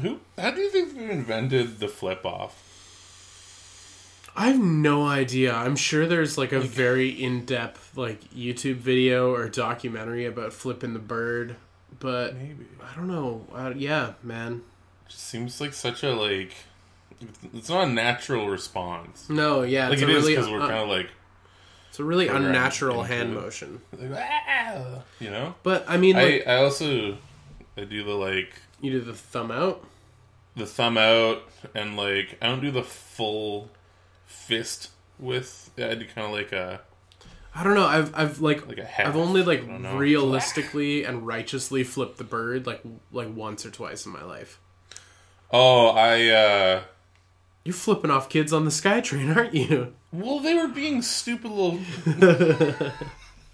Who? How do you think they invented the flip off? I have no idea. I'm sure there's like a very in-depth like YouTube video or documentary about flipping the bird, but Maybe. I don't know. Uh, yeah, man. just seems like such a like. It's not a natural response. No, yeah, Like it's it really because we're uh, kind of like, it's a really unnatural hand it. motion. like, "Ah," you know. But I mean, like, I I also I do the like you do the thumb out. the thumb out and like I don't do the full fist with. I do kind of like a I don't know. I've I've like, like a half. I've only like I don't know. realistically and righteously flipped the bird like like once or twice in my life. Oh, I uh You're flipping off kids on the SkyTrain, aren't you? well they were being stupid little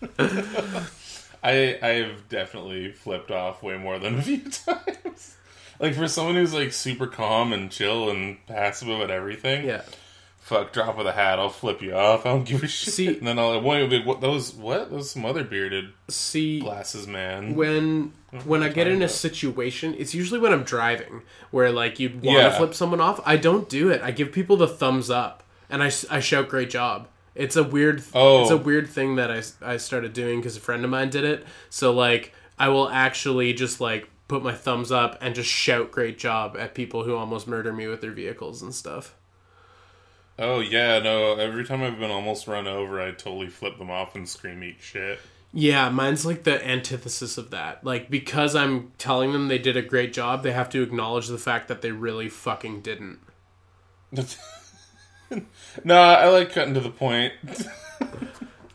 I I've definitely flipped off way more than a few times. Like for someone who's like super calm and chill and passive about everything, Yeah. fuck, drop of the hat, I'll flip you off. I don't give a shit. See- and then I'll wait, wait, what those what? Those some other bearded See, glasses man. when when I get in a situation, it's usually when I'm driving where like you'd want Yeah. to flip someone off. I don't do it. I give people the thumbs up and I, s- I shout great job. It's a weird Oh. it's a oh. weird thing that I I started doing because a friend of mine did it. So like I will actually just like put my thumbs up and just shout great job at people who almost murder me with their vehicles and stuff. Oh yeah, no. Every time I've been almost run over, I totally flip them off and scream eat shit. Yeah, mine's like the antithesis of that. Like because I'm telling them they did a great job, they have to acknowledge the fact that they really fucking didn't. no, I like cutting to the point. I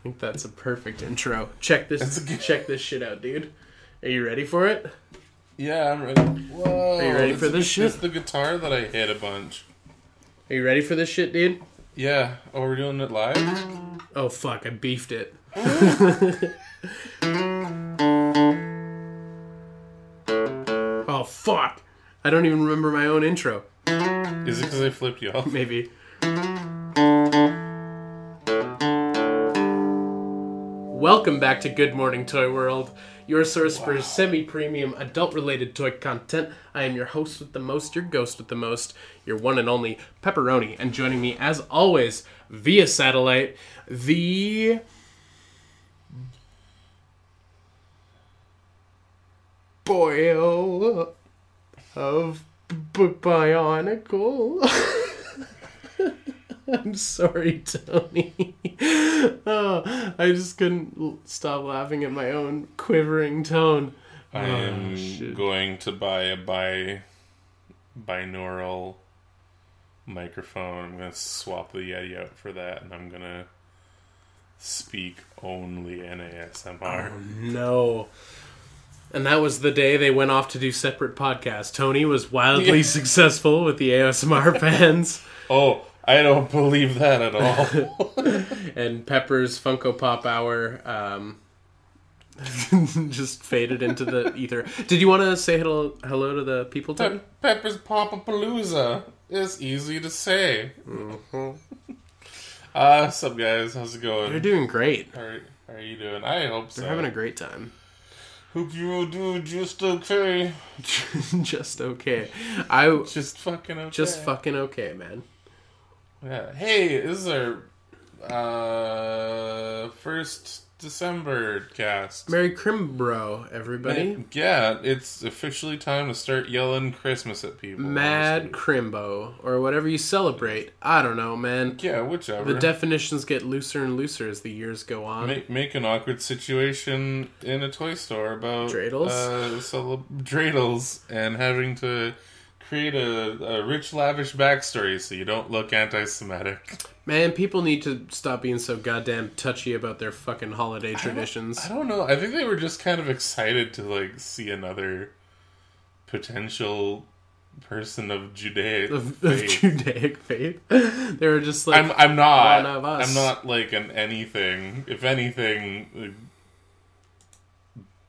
think that's a perfect intro. Check this. Good- check this shit out, dude. Are you ready for it? yeah, I'm ready. Whoa, Are you ready for this shit? It's the guitar that I hit a bunch. Are you ready for this shit, dude? Yeah. Oh, we're doing it live. Oh fuck, I beefed it. oh fuck. I don't even remember my own intro. Is it because I flipped you off? Maybe. Welcome back to Good Morning Toy World, your source for semi premium adult related toy content. I am your host with the most, your ghost with the most, your one and only Pepperoni. And joining me, as always, via satellite, the. Boyo of B- Bionicle. I'm sorry, Tony. oh, I just couldn't stop laughing at my own quivering tone. I Oh, am going to buy a bi binaural microphone. I'm gonna swap the Yeti out for that, and I'm gonna speak only in ASMR. Oh, no. And that was the day they went off to do separate podcasts. Tony was wildly Yeah. successful with the ASMR fans, Oh, I don't believe that at all. and Pepper's Funko Pop Hour um, just faded into the ether. Did you want to say hello, hello to the people? Pe- Pepper's Papapalooza. It's easy to say. Uh, what's up, guys? How's it They're doing great. How are, how are you doing? I hope so. They're having a great time. Hope you do just okay. just okay. I Just fucking okay. just fucking okay, man. Yeah. Hey, this is our uh first December cast. Merry Crimbro, everybody. Yeah, it's officially time to start yelling Christmas at people. Mad. Crimbo, or whatever you celebrate. I don't know, man. Yeah, whichever. The definitions get looser and looser as the years go on. Make, make an awkward situation in a toy store about Dreidels? uh, cele- dreidels and having to create a, a rich, lavish backstory so you don't look anti-Semitic. Man, people need to stop being so goddamn touchy about their fucking holiday traditions. I don't know. I think they were just kind of excited to like see another potential person of Judaic Of, of faith. Judaic faith. they were just like, I'm I'm not. One of us. I'm not like an anything. If anything,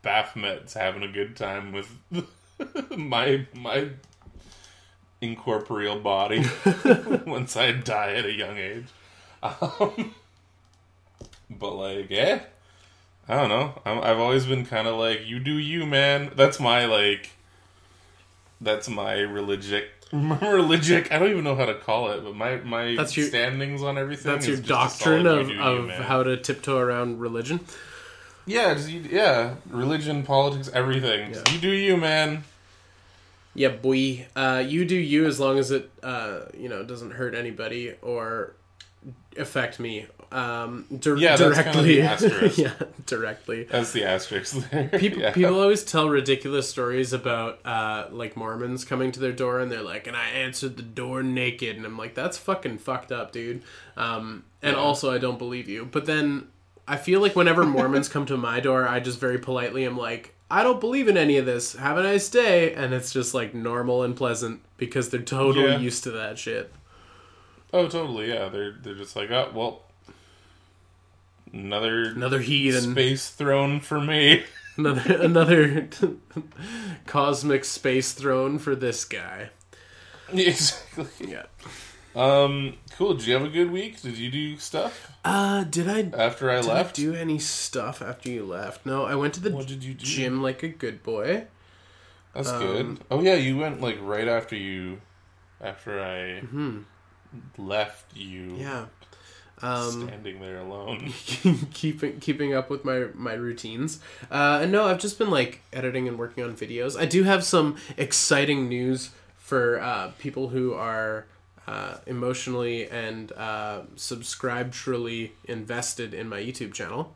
Baphomet's having a good time with my my incorporeal body once I die at a young age. Um, but like, yeah, I don't know. I'm, I've always been kind of like, you do you, man. That's my like that's my religic religic. I don't even know how to call it, but my my That's your- standings on everything. That's your doctrine of, you do you, of how to tiptoe around religion. Yeah, just yeah, religion, politics, everything. Yeah. You do you, man. Yeah, boy. Uh, you do you as long as it, uh, you know, doesn't hurt anybody or affect me. Um, dir- Yeah, that's kind of directly. yeah, directly. That's the asterisk there. People, Yeah. people always tell ridiculous stories about uh, like Mormons coming to their door and they're like, and I answered the door naked, and I'm like, that's fucking fucked up, dude. Um, and Yeah. also, I don't believe you. But then I feel like whenever Mormons come to my door, I just very politely am like, I don't believe in any of this. Have a nice day, and it's just like normal and pleasant because they're totally Yeah. used to that shit. Oh, totally. Yeah, they're they're just like, oh well, another Another heathen, space throne for me. another another cosmic space throne for this guy. exactly. Yeah. Um. Cool. Did you have a good week? Did you do stuff Uh, did I after I Did left? I do any stuff after you left? No, I went to the What did you do? gym like a good boy. That's Um, good. Oh yeah, you went like right after you, after I left you. Mm-hmm. Yeah. Um, standing there alone. keeping keeping up with my my routines. Uh, and no, I've just been like editing and working on videos. I do have some exciting news for uh, people who are uh, emotionally and uh, subscribedly invested in my YouTube channel.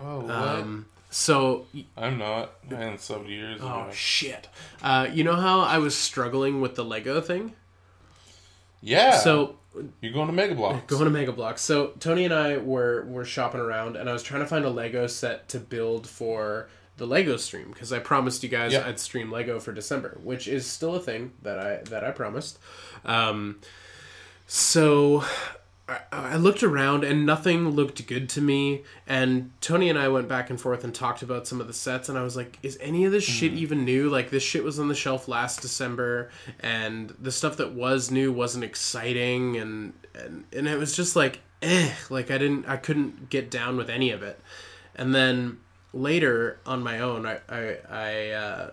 Oh, what? Um, so I'm not. I haven't subbed years Oh ago. shit! Uh, you know how I was struggling with the Lego thing? Yeah. So you're going to Mega Bloks. going to Mega Bloks. So Tony and I were were shopping around, and I was trying to find a Lego set to build for the Lego stream because I promised you guys Yep. I'd stream Lego for December, which is still a thing that I that I promised. Um, so I, I looked around and nothing looked good to me. And Tony and I went back and forth and talked about some of the sets. And I was like, is any of this shit even new? Like, this shit was on the shelf last December, and the stuff that was new wasn't exciting. And, and, and it was just like, eh. Like, I didn't, I couldn't get down with any of it. And then later on my own, I, I, I, uh,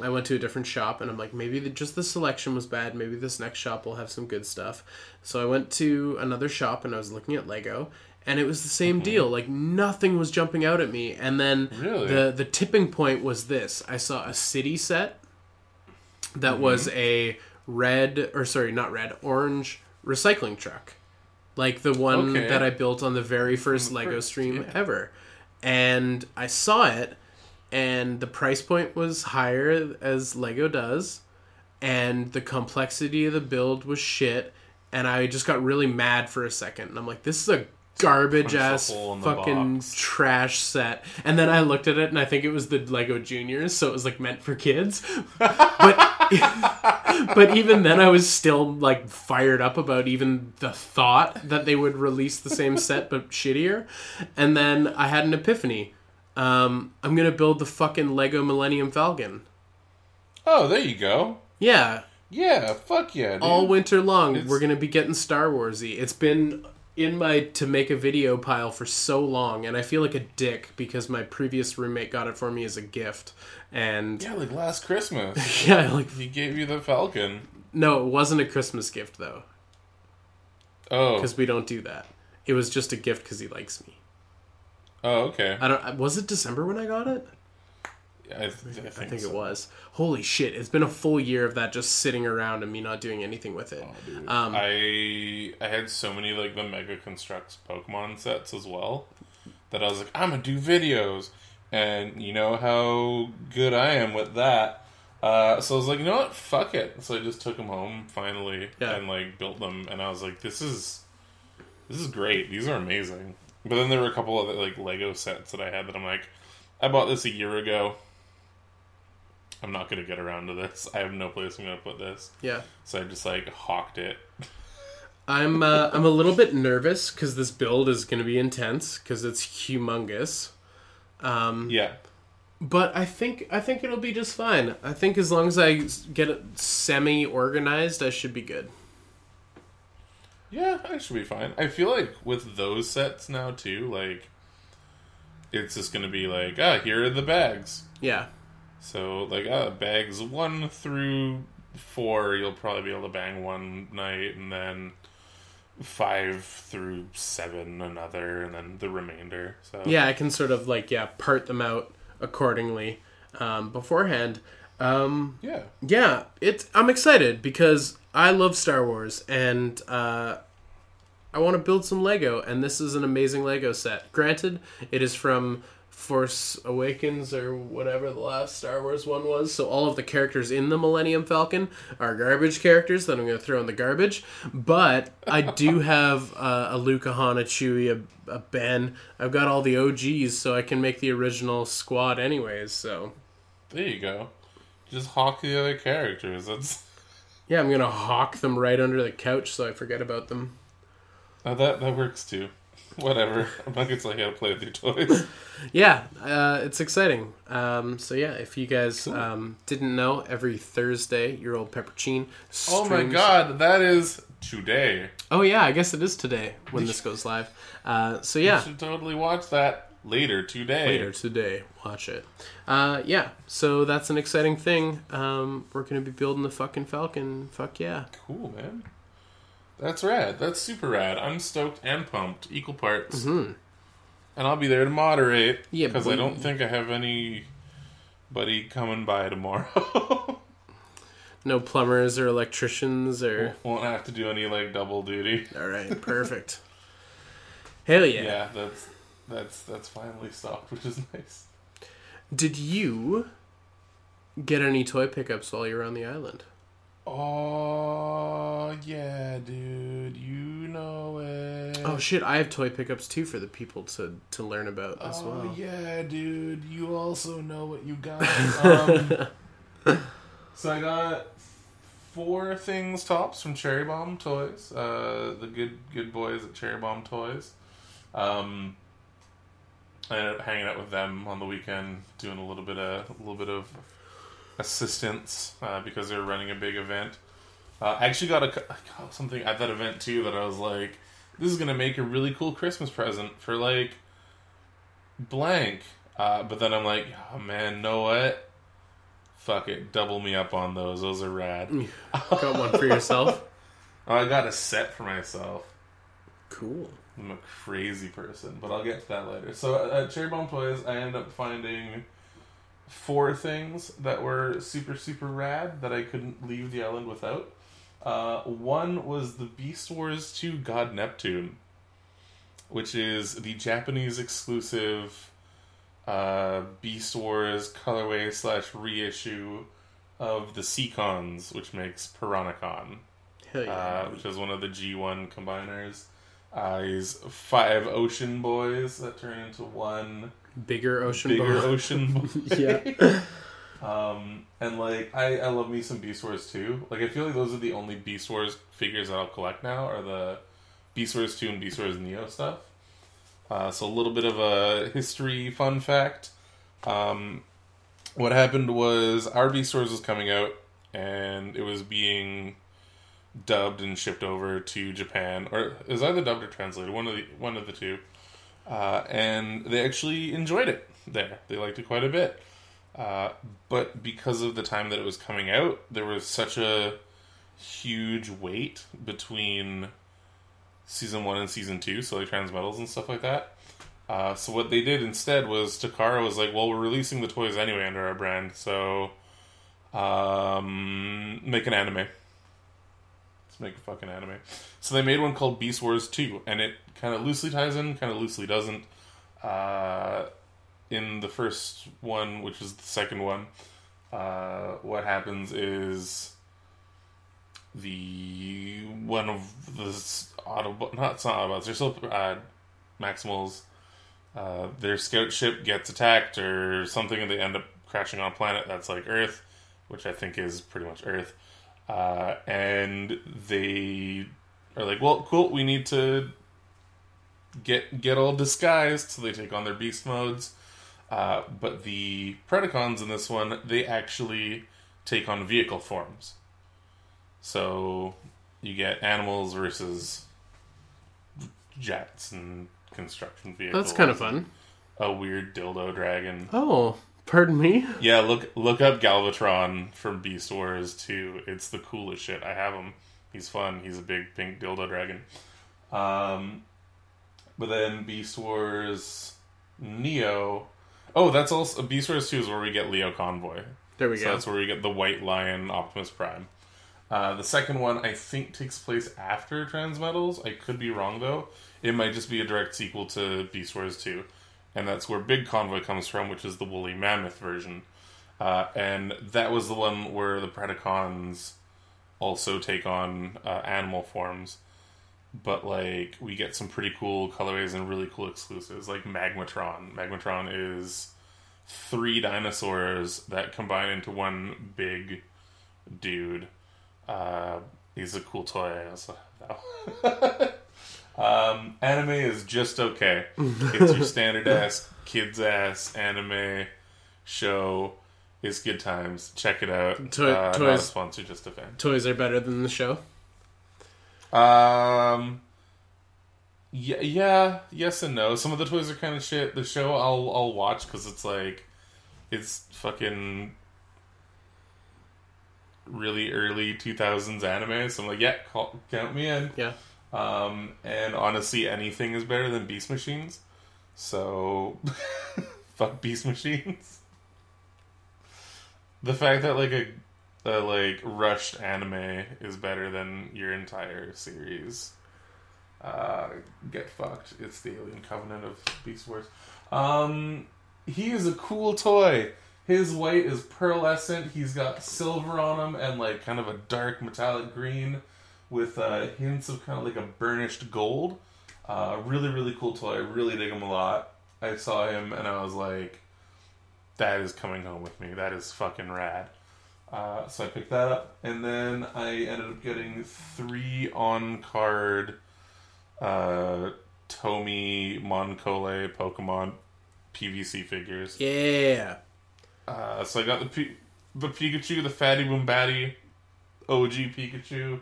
I went to a different shop and I'm like, maybe the, just the selection was bad. Maybe this next shop will have some good stuff. So I went to another shop and I was looking at Lego and it was the same deal. Like nothing was jumping out at me. And then Really? the the tipping point was this. I saw a city set that was a red or sorry, not red, orange recycling truck. Like the one Okay. that I built on the very first Lego stream yeah. ever. And I saw it and the price point was higher as Lego does, and the complexity of the build was shit, and I just got really mad for a second, and I'm like, this is a garbage ass hole in the fucking box. trash set. And then I looked at it, and I think it was the Lego Juniors, so it was like meant for kids, but. but even then I was still like fired up about even the thought that they would release the same set but shittier. And then I had an epiphany. Um, I'm gonna build the fucking Lego Millennium Falcon. Oh, there you go. Yeah, Yeah, fuck yeah, dude. all winter long It's- we're gonna be getting Star Warsy. It's been in my to make a video pile for so long, and I feel like a dick because my previous roommate got it for me as a gift. And yeah, like last Christmas. yeah, like he gave you the Falcon. no, it wasn't a Christmas gift though, Oh. because we don't do that. It was just a gift because he likes me. Oh, okay. I don't. Was it December when I got it? I, th- I think, I think so. it was. Holy shit! It's been a full year of that just sitting around and me not doing anything with it. Oh. Um, I I had so many like the Mega Constructs Pokemon sets as well that I was like, I'm gonna do videos, and you know how good I am with that. Uh, so I was like, you know what, fuck it. So I just took them home finally Yeah. and like built them, and I was like, this is this is great. These are amazing. But then there were a couple of like Lego sets that I had that I'm like, I bought this a year ago. I'm not gonna get around to this. I have no place I'm gonna put this. yeah. So I just like hawked it. I'm uh, I'm a little bit nervous because this build is going to be intense because it's humongous. Um, Yeah. but I think I think it'll be just fine. I think as long as I get it semi organized, I should be good. Yeah, I should be fine. I feel like with those sets now too, like it's just gonna be like, ah, here are the bags. Yeah, So like uh, bags one through four, you'll probably be able to bang one night, and then five through seven another, and then the remainder. So Yeah, I can sort of like yeah part them out accordingly um, beforehand. Um, yeah. yeah, it's I'm excited because I love Star Wars and uh, I want to build some Lego, and this is an amazing Lego set. Granted, it is from Force Awakens or whatever the last Star Wars one was, so all of the characters in the Millennium Falcon are garbage characters that I'm going to throw in the garbage. But I do have uh, a Luke, a Han, a Chewie, a, a Ben. I've got all the OGs, so I can make the original squad anyways. So There you go. Just hawk the other characters. That's yeah, I'm gonna hawk them right under the couch so I forget about them. uh, that that works too. Whatever. I'm not gonna tell you how to play with your toys. Yeah, uh, it's exciting. Um, so yeah, if you guys um, didn't know, every Thursday, your old Peppercine. oh my god, that is today. Oh yeah, I guess it is today when this goes live. Uh, so yeah, You should totally watch that later today. later today, watch it. Uh, yeah, so that's an exciting thing. Um, we're gonna be building the fucking Falcon. Fuck yeah. Cool, man. That's rad. That's super rad. I'm stoked and pumped, equal parts. Mm-hmm. And I'll be there to moderate. Yeah, because I don't think I have anybody coming by tomorrow. No plumbers or electricians or. Won't have to do any like double duty. All right, perfect. Hell yeah. Yeah, that's that's that's finally stopped, which is nice. Did you get any toy pickups while you were on the island? Oh yeah, dude, you know it. Oh shit, I have toy pickups too for the people to to learn about as Oh, well. yeah, dude. You also know what you got. Um, so I got four things tops from Cherry Bomb Toys. Uh, the good good boys at Cherry Bomb Toys. Um, I ended up hanging out with them on the weekend, doing a little bit of a little bit of assistance uh, because they were running a big event. Uh, I actually got a got something at that event too that I was like, this is gonna make a really cool Christmas present for like blank. Uh, but then I'm like, oh man, know what? Fuck it, double me up on those. Those are rad. Got one for yourself. Oh, I got a set for myself. Cool. I'm a crazy person, but I'll get to that later. So at Cherry Bomb Toys, I end up finding four things that were super super rad that I couldn't leave the island without. Uh, one was the Beast Wars 2 God Neptune, which is the Japanese exclusive uh, Beast Wars colorway slash reissue of the Seacons, which makes Piranacon yeah. uh, which is one of the G1 combiners. Uh, he's five ocean boys that turn into one Bigger ocean bigger boy. ocean boy. yeah. Um, and like I, I love me some Beast Wars too Like I feel like those are the only Beast Wars figures that I'll collect now are the Beast Wars 2 and Beast Wars Neo stuff. Uh, so a little bit of a history fun fact. Um, what happened was our Beast Wars was coming out and it was being dubbed and shipped over to Japan, or is was either dubbed or translated, one of the one of the two. Uh, and they actually enjoyed it there. They liked it quite a bit. Uh, but because of the time that it was coming out, there was such a huge wait between season one and season two, so like Transmetals and stuff like that. Uh, so what they did instead was Takara was like, "Well, we're releasing the toys anyway under our brand, so um, make an anime. Make a fucking anime." So they made one called Beast Wars Two, and it kind of loosely ties in, kind of loosely doesn't. Uh, in the first one, which is the second one, uh, what happens is the one of the Autobot, not it's not Autobots, they're still uh, Maximals. Uh, their scout ship gets attacked or something, and they end up crashing on a planet that's like Earth, which I think is pretty much Earth. Uh, and they are like, "Well, cool, we need to get get all disguised." So they take on their beast modes. Uh, but the Predacons in this one, they actually take on vehicle forms. So you get animals versus jets and construction vehicles. That's kind of fun. A weird dildo dragon. Oh, Pardon me? Yeah, look look up Galvatron from Beast Wars 2. It's the coolest shit. I have him. He's fun. He's a big pink dildo dragon. Um, but then Beast Wars Neo. Oh, that's also Beast Wars 2 is where we get Lio Convoy. There we So go. that's where we get the White Lion Optimus Prime. Uh, the second one, I think, takes place after Transmetals. I could be wrong, though. It might just be a direct sequel to Beast Wars 2. And that's where Big Convoy comes from, which is the Woolly Mammoth version. Uh, and that was the one where the Predacons also take on uh, animal forms. But, like, we get some pretty cool colorways and really cool exclusives, like Magmatron. Magmatron is three dinosaurs that combine into one big dude. Uh, he's a cool toy. I also have that. um, anime is just okay. It's your standard ass kids ass anime show. It's good times. Check it out. Toy- uh, not a toys- sponsor, just a fan. Toys are better than the show. Um. Yeah, yeah, yes and no. Some of the toys are kind of shit. The show I'll I'll watch because it's like, it's fucking really early two thousands anime. So I'm like, yeah, call, count me in. Yeah. Um, and honestly, anything is better than Beast Machines. So, fuck Beast Machines. The fact that like a, a like rushed anime is better than your entire series. Uh, get fucked. It's the Alien Covenant of Beast Wars. Um, he is a cool toy. His white is pearlescent. He's got silver on him and like kind of a dark metallic green with uh, hints of kind of like a burnished gold. Uh, really, really cool toy. I really dig him a lot. I saw him and I was like, that is coming home with me. That is fucking rad. Uh, so I picked that up, and then I ended up getting three on card uh, Tomy Moncolle Pokemon PVC figures. Yeah. Uh, so I got the P- the Pikachu, the Fatty Boombatty, OG Pikachu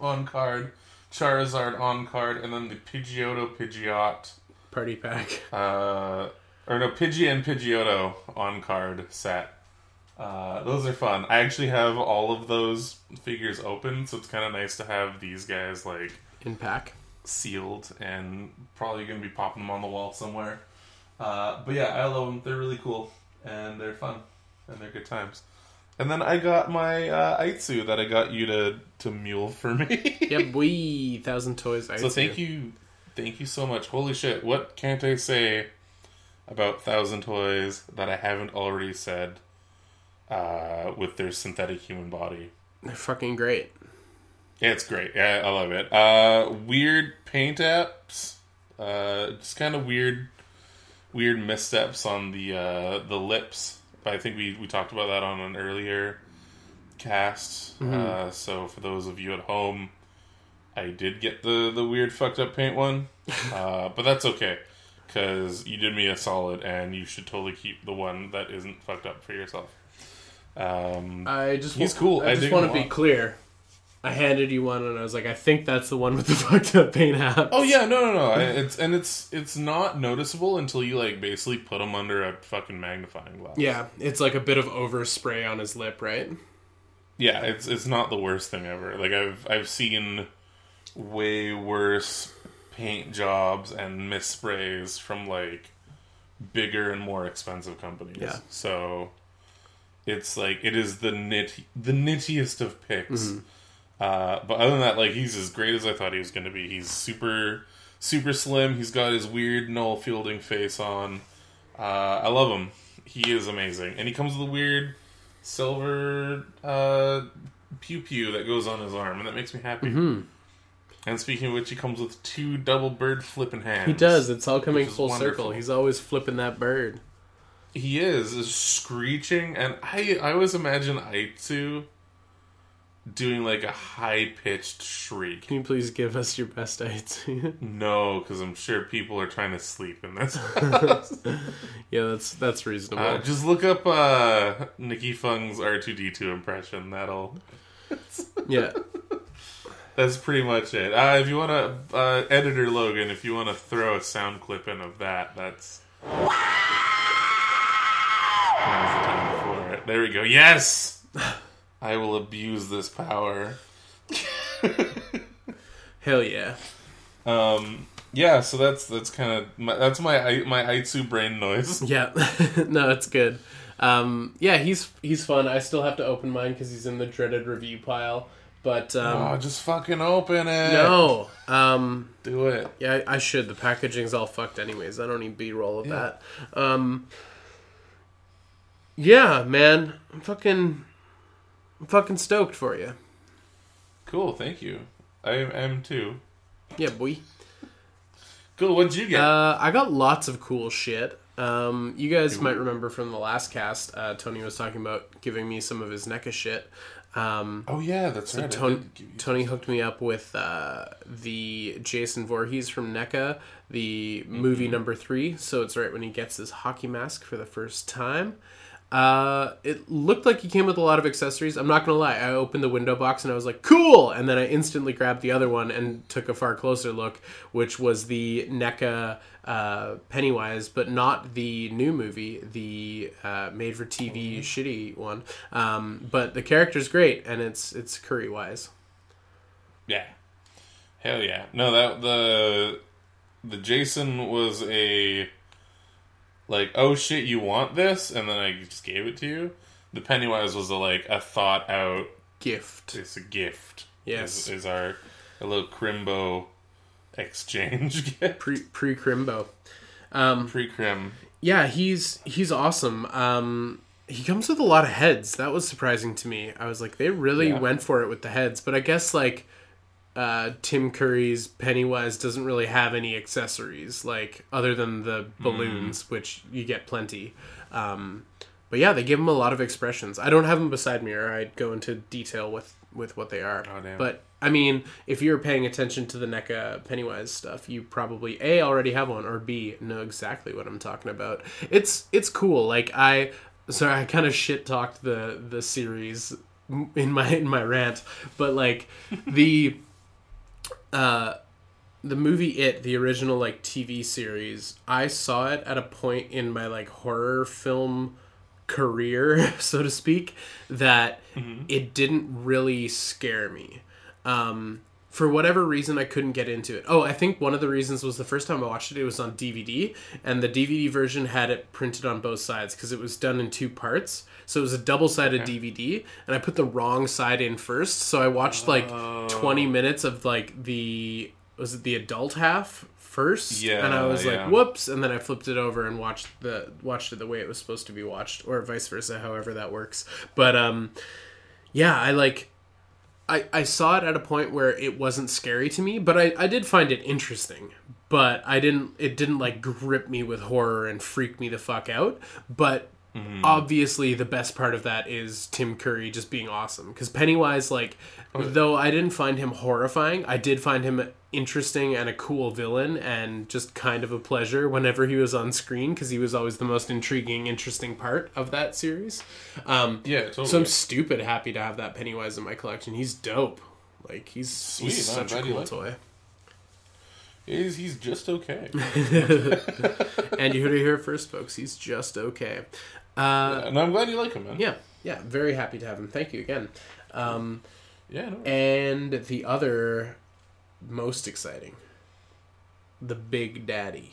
on card, Charizard on card, and then the Pidgeotto Pidgeot, Party pack. uh, or no Pidgey and Pidgeotto on card set. Uh, those are fun. I actually have all of those figures open, so it's kind of nice to have these guys like In pack. sealed and probably gonna be popping them on the wall somewhere. Uh, but yeah, I love them. They're really cool and they're fun and they're good times. And then I got my uh, Aitsu that I got you to to mule for me. Yep, we thousand toys. so thank you, thank you so much. Holy shit! What can't I say about Thousand Toys that I haven't already said uh, with their synthetic human body? They're fucking great. Yeah, it's great. Yeah, I love it. Uh, weird paint apps. Uh, just kind of weird, weird missteps on the uh, the lips. I think we, we talked about that on an earlier cast. Uh, so for those of you at home, I did get the the weird fucked up paint one, uh, but that's okay because you did me a solid, and you should totally keep the one that isn't fucked up for yourself. Um, I just He's cool. I I just want to be clear. I handed you one, and I was like, I think that's the one with the fucked up paint apps. Oh yeah, no, no, no. I- It's and it's it's not noticeable until you like basically put them under a fucking magnifying glass. Yeah, it's like a bit of overspray on his lip, right? yeah. It's it's not the worst thing ever. Like I've I've seen way worse paint jobs and missprays from like bigger and more expensive companies. Yeah. So it's like it is the nit the nittiest of picks. Mm-hmm. Uh, but other than that, like he's as great as I thought he was going to be. He's super super slim. He's got his weird null fielding face on. Uh, I love him. He is amazing, and he comes with a weird silver uh, pew pew that goes on his arm, and that makes me happy. And speaking of which, he comes with two double bird flipping hands. He does. It's all coming full wonderful. circle. He's always flipping that bird. He is, is screeching, and I I always imagine Aitsu doing like a high pitched shriek. Can you please give us your best idea? No, because I'm sure people are trying to sleep in this. yeah, that's that's reasonable. uh, just look up uh, Nikki Fung's R2D2 impression. That'll. yeah, That's pretty much it. Uh, if you want to, uh, editor Logan, if you want to throw a sound clip in of that, that's. There we go. Yes! I will abuse this power. Hell yeah. Um, yeah, so that's that's kind of my, that's my my Aitsu brain noise. Yeah, no, it's good. Um, yeah, he's he's fun. I still have to open mine because he's in the dreaded review pile. But um, oh, just fucking open it. no, um, do it. yeah, I I should. The packaging's all fucked anyways. I don't need B roll of Yeah. that. Um, yeah, man, I'm fucking, I'm fucking stoked for you. Cool, thank you. I am too. Yeah, boy. Cool. What'd you get? Uh, I got lots of cool shit. Um, you guys might remember from the last cast, uh, Tony was talking about giving me some of his NECA shit. Um, oh yeah, that's right. I Tony, did give you- Tony hooked me up with uh, the Jason Voorhees from NECA, the Mm-hmm. movie number three. So it's right when he gets his hockey mask for the first time. Uh, it looked like he came with a lot of accessories. I'm not gonna lie. I opened the window box and I was like, "Cool!" And then I instantly grabbed the other one and took a far closer look, which was the NECA uh, Pennywise, but not the new movie, the uh, made-for-TV shitty one. Um, but the character's great, and it's it's Curry Wise. Yeah. Hell yeah. No, that the the Jason was a like, oh shit, you want this, and then I just gave it to you. The Pennywise was a like a thought out. Gift. It's a gift. Yes. is, is our a little crimbo exchange gift. Pre pre Crimbo. Um, Pre crim. yeah, he's he's awesome. Um, he comes with a lot of heads. That was surprising to me. I was like, they really Yeah. went for it with the heads. But I guess like uh, Tim Curry's Pennywise doesn't really have any accessories, like other than the balloons, which you get plenty. Um, but yeah, they give him a lot of expressions. I don't have them beside me, or I'd go into detail with with what they are. Oh. But I mean, if you're paying attention to the NECA Pennywise stuff, you probably a already have one, or b know exactly what I'm talking about. It's it's cool. Like I, sorry, I kind of shit talked the the series in my in my rant, but like the uh the movie it the original like tv series i saw it at a point in my like horror film career so to speak that it didn't really scare me. Um for whatever reason i couldn't get into it. Oh i think one of the reasons was the first time i watched it it was on dvd and the dvd version had it printed on both sides because it was done in two parts so it was a double-sided dvd and i put the wrong side in first so i watched like 20 minutes of like the was it the adult half first Yeah, and i was yeah. like whoops and then i flipped it over and watched the watched it the way it was supposed to be watched or vice versa however that works but um yeah i like I, I saw it at a point where it wasn't scary to me, but I, I did find it interesting. But I didn't it didn't like grip me with horror and freak me the fuck out. But obviously the best part of that is Tim Curry just being awesome. Because Pennywise, like though I didn't find him horrifying, I did find him interesting and a cool villain and just kind of a pleasure whenever he was on screen because he was always the most intriguing, interesting part of that series. Um, Yeah, totally. so I'm stupid happy to have that Pennywise in my collection. He's dope. Like he's he's Sweet, I'm such a cool like toy. he's, he's just okay. and you heard it here first, folks. He's just okay. Uh, and I'm glad you like him, man. yeah, yeah. Very happy to have him. Thank you again. Um, Yeah, no. and the other most exciting, the Big Daddy.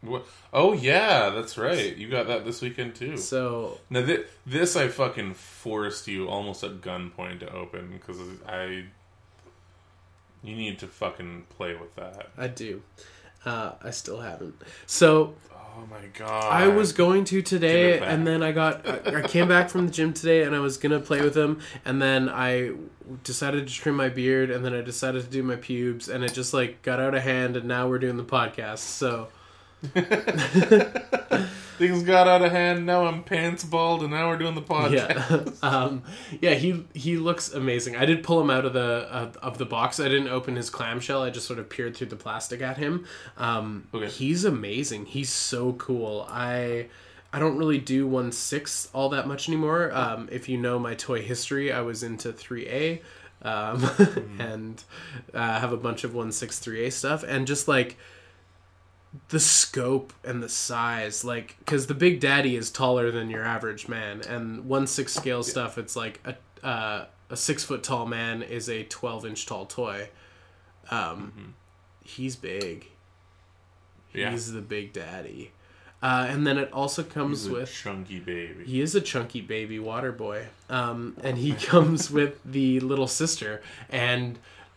What? Oh yeah, that's right. You got that this weekend too. So Now th- this I fucking forced you almost at gunpoint to open because I. You need to fucking play with that. I do. Uh, I still haven't. So Oh my god! I was going to today, and then I got. I, I came back from the gym today, and I was gonna play with him, and then I decided to trim my beard, and then I decided to do my pubes, and it just like got out of hand, and now we're doing the podcast. So things got out of hand. Now I'm pants bald, and now we're doing the podcast. yeah, um, yeah, he he looks amazing. I did pull him out of the uh, of the box. I didn't open his clamshell. I just sort of peered through the plastic at him. Um, Okay. He's amazing. He's so cool. I. I don't really do one six all that much anymore. Um, if you know my toy history, I was into three A, um, and uh, have a bunch of one six three A stuff. And just like the scope and the size like because the big daddy is taller than your average man and one six scale stuff it's like a uh, a six foot tall man is a 12 inch tall toy um he's big Yeah. he's the big daddy uh, and then it also comes with chunky baby. he is a chunky baby water boy. Um, and he comes with the little sister. And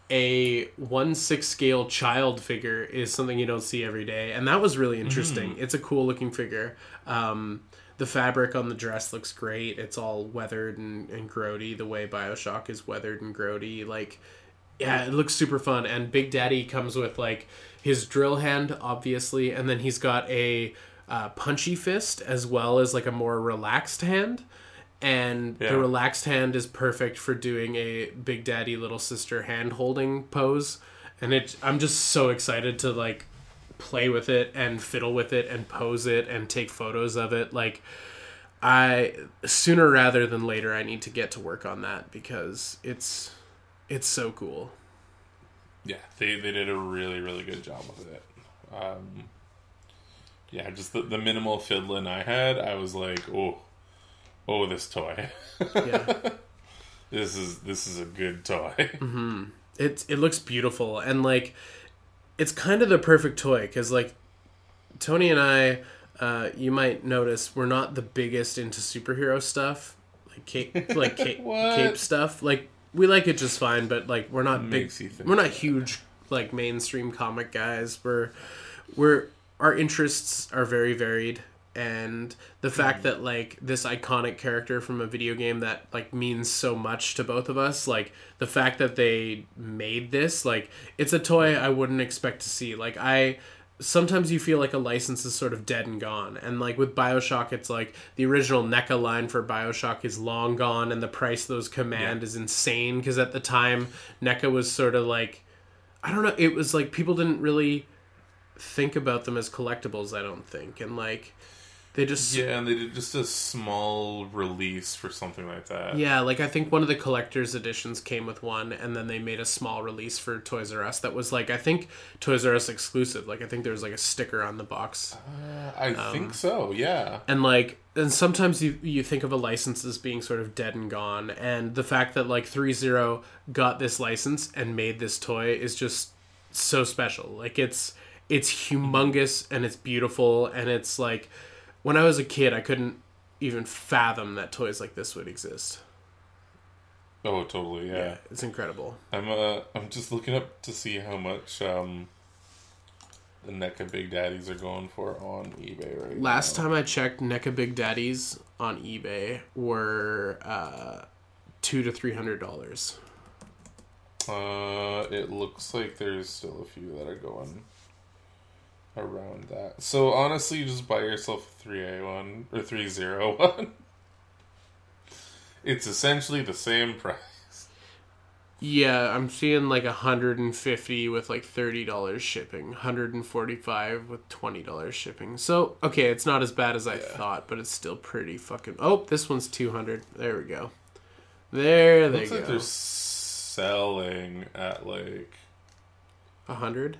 a 1 6 scale child figure is something you don't see every day. And that was really interesting. It's a cool looking figure. Um, the fabric on the dress looks great. It's all weathered and, and grody the way Bioshock is weathered and grody. Like, yeah, it looks super fun. And Big Daddy comes with like his drill hand, obviously, and then he's got a uh, punchy fist as well as like a more relaxed hand. And Yeah. the relaxed hand is perfect for doing a Big Daddy little sister hand holding pose. And it, I'm just so excited to like play with it and fiddle with it and pose it and take photos of it. Like, I sooner rather than later, I need to get to work on that because it's it's so cool. Yeah, they they did a really really good job with it. Um, yeah, just the, the minimal fiddling I had, I was like, oh, oh, this toy. Yeah. this is this is a good toy. it it looks beautiful and like it's kind of the perfect toy because like Tony and I, uh, you might notice we're not the biggest into superhero stuff, like cape, like cape, cape stuff. Like we like it just fine, but like we're not big. Makes you think We're not huge like mainstream comic guys. We're we're our interests are very varied and the fact that like this iconic character from a video game that like means so much to both of us like the fact that they made this like it's a toy i wouldn't expect to see. Like i sometimes you feel like a license is sort of dead and gone and like with bioshock it's like the original NECA line for bioshock is long gone and the price those command is insane because at the time NECA was sort of like i don't know it was like people didn't really think about them as collectibles i don't think and like they just Yeah, and they did just a small release for something like that. Yeah, like I think one of the collector's editions came with one, and then they made a small release for Toys R Us that was like I think Toys R Us exclusive. Like I think there was like a sticker on the box, Uh, I Um, think so. Yeah. and like and sometimes you you think of a license as being sort of dead and gone, and the fact that like Three Zero got this license and made this toy is just so special. Like it's it's humongous and it's beautiful and it's like when I was a kid I couldn't even fathom that toys like this would exist. Oh, totally. Yeah. Yeah, it's incredible. I'm uh, I'm just looking up to see how much um, the NECA Big Daddies are going for on eBay right now. Last now. time I checked, NECA Big Daddies on eBay were uh, two to three hundred dollars. Uh, it looks like there's still a few that are going around that. So honestly, just buy yourself a 3A1 or 301. it's essentially the same price. Yeah, I'm seeing like 150 with like $30 shipping, 145 with $20 shipping. So, okay, it's not as bad as I yeah. thought, but it's still pretty fucking Oh, this one's 200. There we go. There they Looks go. Like they're selling at like 100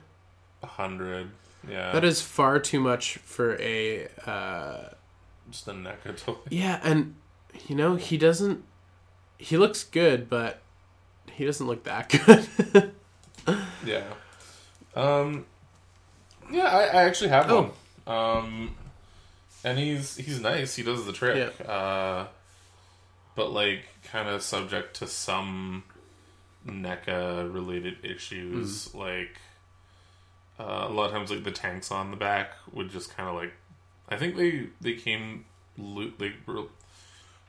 100 yeah, That is far too much for a. Uh, just a NECA toy. Yeah, and you know he doesn't. He looks good, but he doesn't look that good. Yeah. Um. Yeah, I, I actually have Oh. one. Um, and he's he's nice. He does the trick. Uh, but like kind of subject to some NECA related issues, like uh, a lot of times like the tanks on the back would just kind of like. I think they they came lo- they were.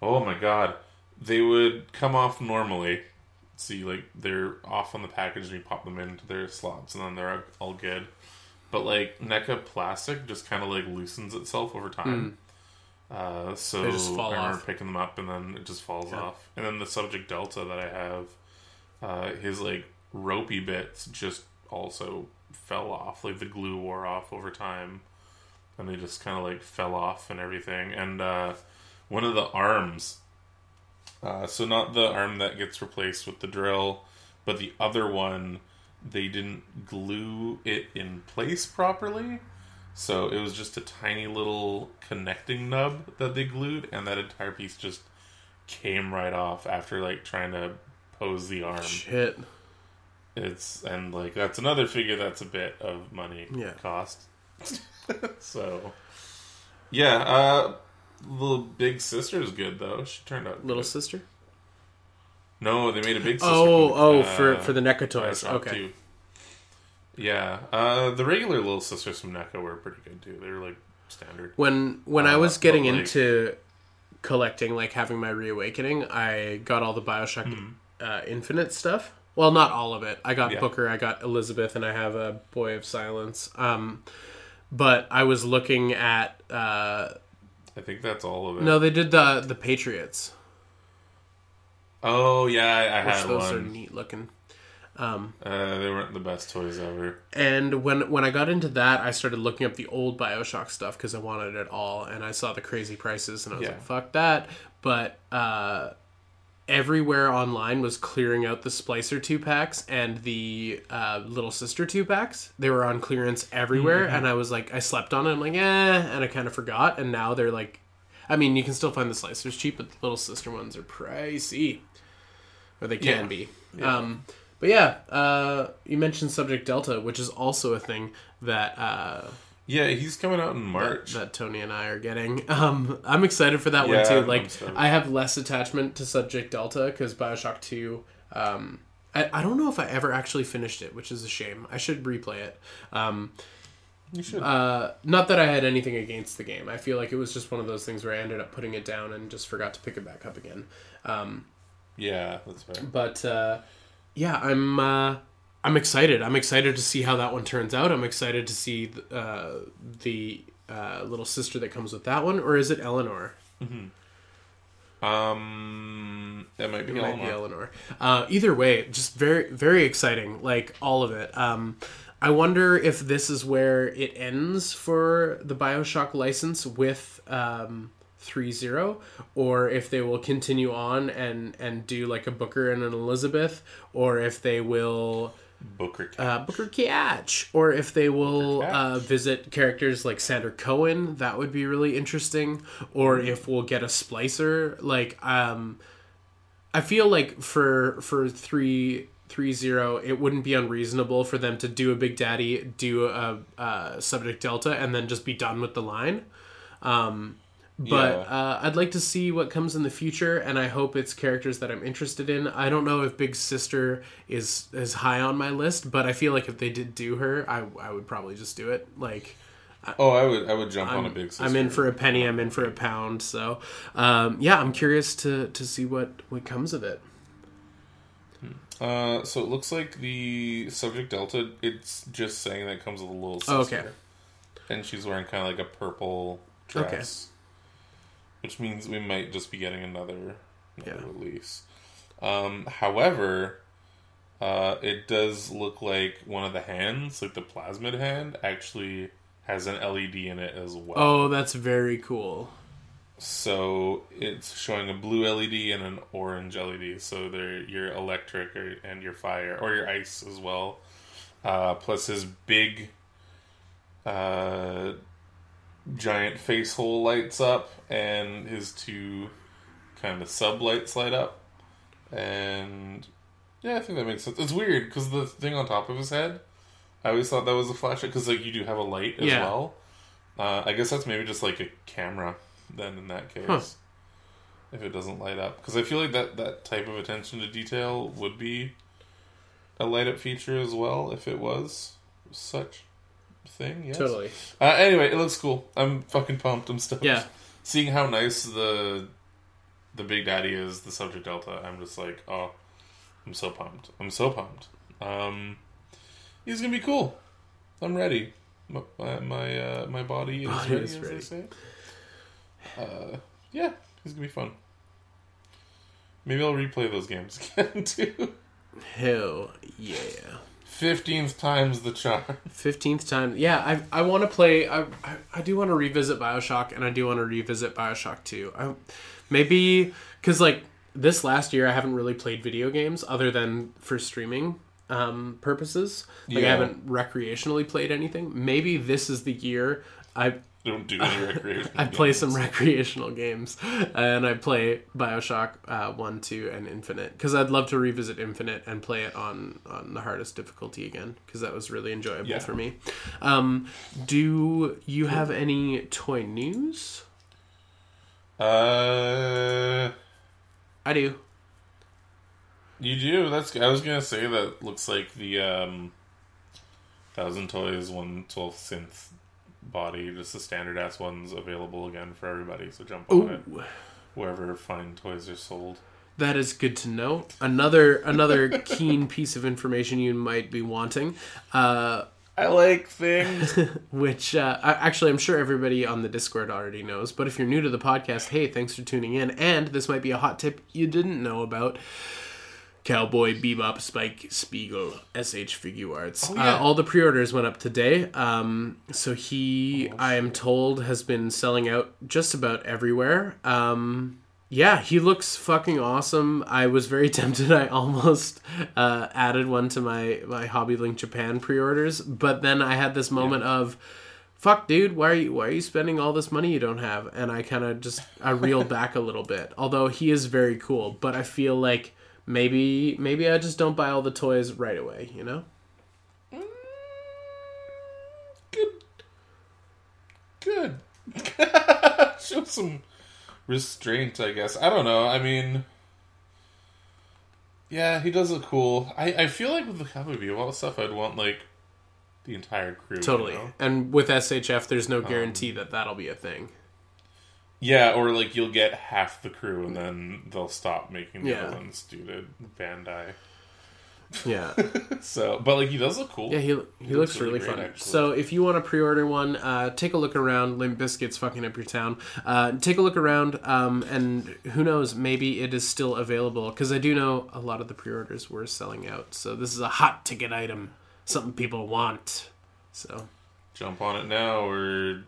Oh my god, they would come off normally see like they're off on the package and you pop them into their slots and then they're all good but like NECA plastic just kind of like loosens itself over time uh, so. They just fall I remember off. picking them up and then it just falls Yeah. off and then the subject delta that I have uh, his like ropey bits just also fell off like the glue wore off over time and they just kind of like fell off and everything and uh, one of the arms uh, so not the arm that gets replaced with the drill, but the other one, they didn't glue it in place properly. So it was just a tiny little connecting nub that they glued, and that entire piece just came right off after like trying to pose the arm. Shit. It's and like that's another figure that's a bit of money Yeah. cost. so yeah, uh little big sister is good though. She turned out Little good. sister? No, they made a big sister. Oh, from, oh, uh, for for the NECA toys. Okay. 2. Yeah, uh, the regular little sisters from NECA were pretty good too. They were like standard. When when I Uh, was getting like- into collecting, like having my reawakening, I got all the Bioshock uh, Infinite stuff. Well, not all of it. I got. Yeah. Booker, I got Elizabeth, and I have a Boy of Silence. Um, but I was looking at uh, I think that's all of it. no, they did the the Patriots, Oh yeah, I, I had those are neat looking. Uh, they weren't the best toys ever. And when when I got into that, I started looking up the old Bioshock stuff because I wanted it all, and I saw the crazy prices, and I was Yeah. like, "Fuck that!" But uh, everywhere online was clearing out the Splicer two packs and the uh, Little Sister two packs. They were on clearance everywhere, and I was like, I slept on it. I'm like, eh, and I kind of forgot. And now they're like, I mean, you can still find the Splicers cheap, but the Little Sister ones are pricey, or they can Yeah. be. Um, but yeah, uh, you mentioned Subject Delta, which is also a thing that uh, Yeah, he's coming out in March. that Tony and I are getting. Um, I'm excited for that Yeah, one too. Like. I have less attachment to Subject Delta because Bioshock Two. Um, I, I don't know if I ever actually finished it, which is a shame. I should replay it. Um, you should. uh, not that I had anything against the game. I feel like it was just one of those things where I ended up putting it down and just forgot to pick it back up again. Um, yeah, that's fair. but uh, yeah, I'm uh, I'm excited. I'm excited to see how that one turns out. I'm excited to see uh, the uh, little sister that comes with that one, or is it Eleanor? Um, that might be It might Eleanor. be Eleanor. Uh, either way, just very very exciting. Like all of it. Um, I wonder if this is where it ends for the Bioshock license with um, 3.0 or if they will continue on and and do like a Booker and an Elizabeth or if they will Booker Cat. uh, Booker Catch, or if they will uh, visit characters like Sander Cohen, that would be really interesting. Or if we'll get a splicer, like um, I feel like for for three three zero, it wouldn't be unreasonable for them to do a Big Daddy, do a, uh Subject Delta, and then just be done with the line. Um, but Yeah. uh, I'd like to see what comes in the future, and I hope it's characters that I'm interested in. I don't know if Big Sister is is high on my list, but I feel like if they did do her, I I would probably just do it. Like oh, I would I would jump on a I'm, big. Sister. I'm in for a penny, I'm in for a pound. So um, yeah, I'm curious to to see what what comes of it. Uh, so it looks like the subject delta. It's just saying that it comes with a little sister, Oh, okay. and she's wearing kind of like a purple dress, which means we might just be getting another, another Yeah. release. Um, however, uh, it does look like one of the hands, like the plasmid hand, actually has an LED in it as well. Oh, that's very cool. So it's showing a blue LED and an orange LED. So they're your electric or, and your fire or your ice as well. Uh, plus his big, uh, giant face hole lights up, and his two kind of sub lights light up. And yeah, I think that makes sense. It's weird because the thing on top of his head, I always thought that was a flashlight because like you do have a light as Yeah. well. Uh, I guess that's maybe just like a camera then in that case. Huh. If it doesn't light up, because I feel like that that type of attention to detail would be a light up feature as well if it was such thing. Yes. Totally. Uh, anyway, it looks cool. I'm fucking pumped. I'm stoked. Yeah. Seeing how nice the the Big Daddy is, the Subject Delta, I'm just like, oh, I'm so pumped. I'm so pumped. Um, he's gonna be cool. I'm ready. My my my, uh, my body is Body ready, is as ready. they say. Uh, yeah, he's gonna be fun. Maybe I'll replay those games again too. Hell yeah. Fifteenth time's the charm. Fifteenth time, yeah. I I want to play. I, I I do want to revisit Bioshock, and I do want to revisit Bioshock Two. I maybe because like this last year, I haven't really played video games other than for streaming. um, purposes. Like I haven't recreationally played anything. Maybe this is the year I Don't do any recreation. I play games. some recreational games, and I play Bioshock uh, One, Two, and Infinite because I'd love to revisit Infinite and play it on on the hardest difficulty again because that was really enjoyable Yeah. for me. Um, do you have any toy news? Uh, I do. you do. That's. I was gonna say that looks like the um, thousand toys one twelfth synth body, just the standard ass ones available again for everybody. So jump on it wherever fine toys are sold. that is good to know. Another another keen piece of information you might be wanting. Uh, I like things. which uh, actually I'm sure everybody on the Discord already knows. But if you're new to the podcast, hey, thanks for tuning in. And this might be a hot tip you didn't know about. Cowboy Bebop Spike Spiegel S.H. Figuarts. yeah. uh, all the pre-orders went up today. Um, so he, I am told, has been selling out just about everywhere. Um, yeah, he looks fucking awesome. I was very tempted. I almost uh, added one to my my Hobby Link Japan pre-orders, but then I had this moment of, "Fuck, dude, why are you why are you spending all this money you don't have?" And I kind of just I reeled back a little bit. Although he is very cool, but I feel like maybe maybe I just don't buy all the toys right away. You know? Mm. Good. Good. Show some restraint, I guess. I don't know. I mean, yeah, he does look cool. I, I feel like with the Cowboy Bebop stuff, I'd want like the entire crew. you Totally. know? And with SHF, there's no um, guarantee that that'll be a thing. Yeah, or like you'll get half the crew and then they'll stop making the Yeah. ones due to Bandai. Yeah. So, but like he does look cool. Yeah, he he looks, looks really, really fun. actually. So if you want to pre-order one, uh, take a look around. Limp Bizkit's fucking up your town. Uh, take a look around, um, and who knows, maybe it is still available. Because I do know a lot of the pre-orders were selling out. So this is a hot ticket item, something people want. So Jump on it now, or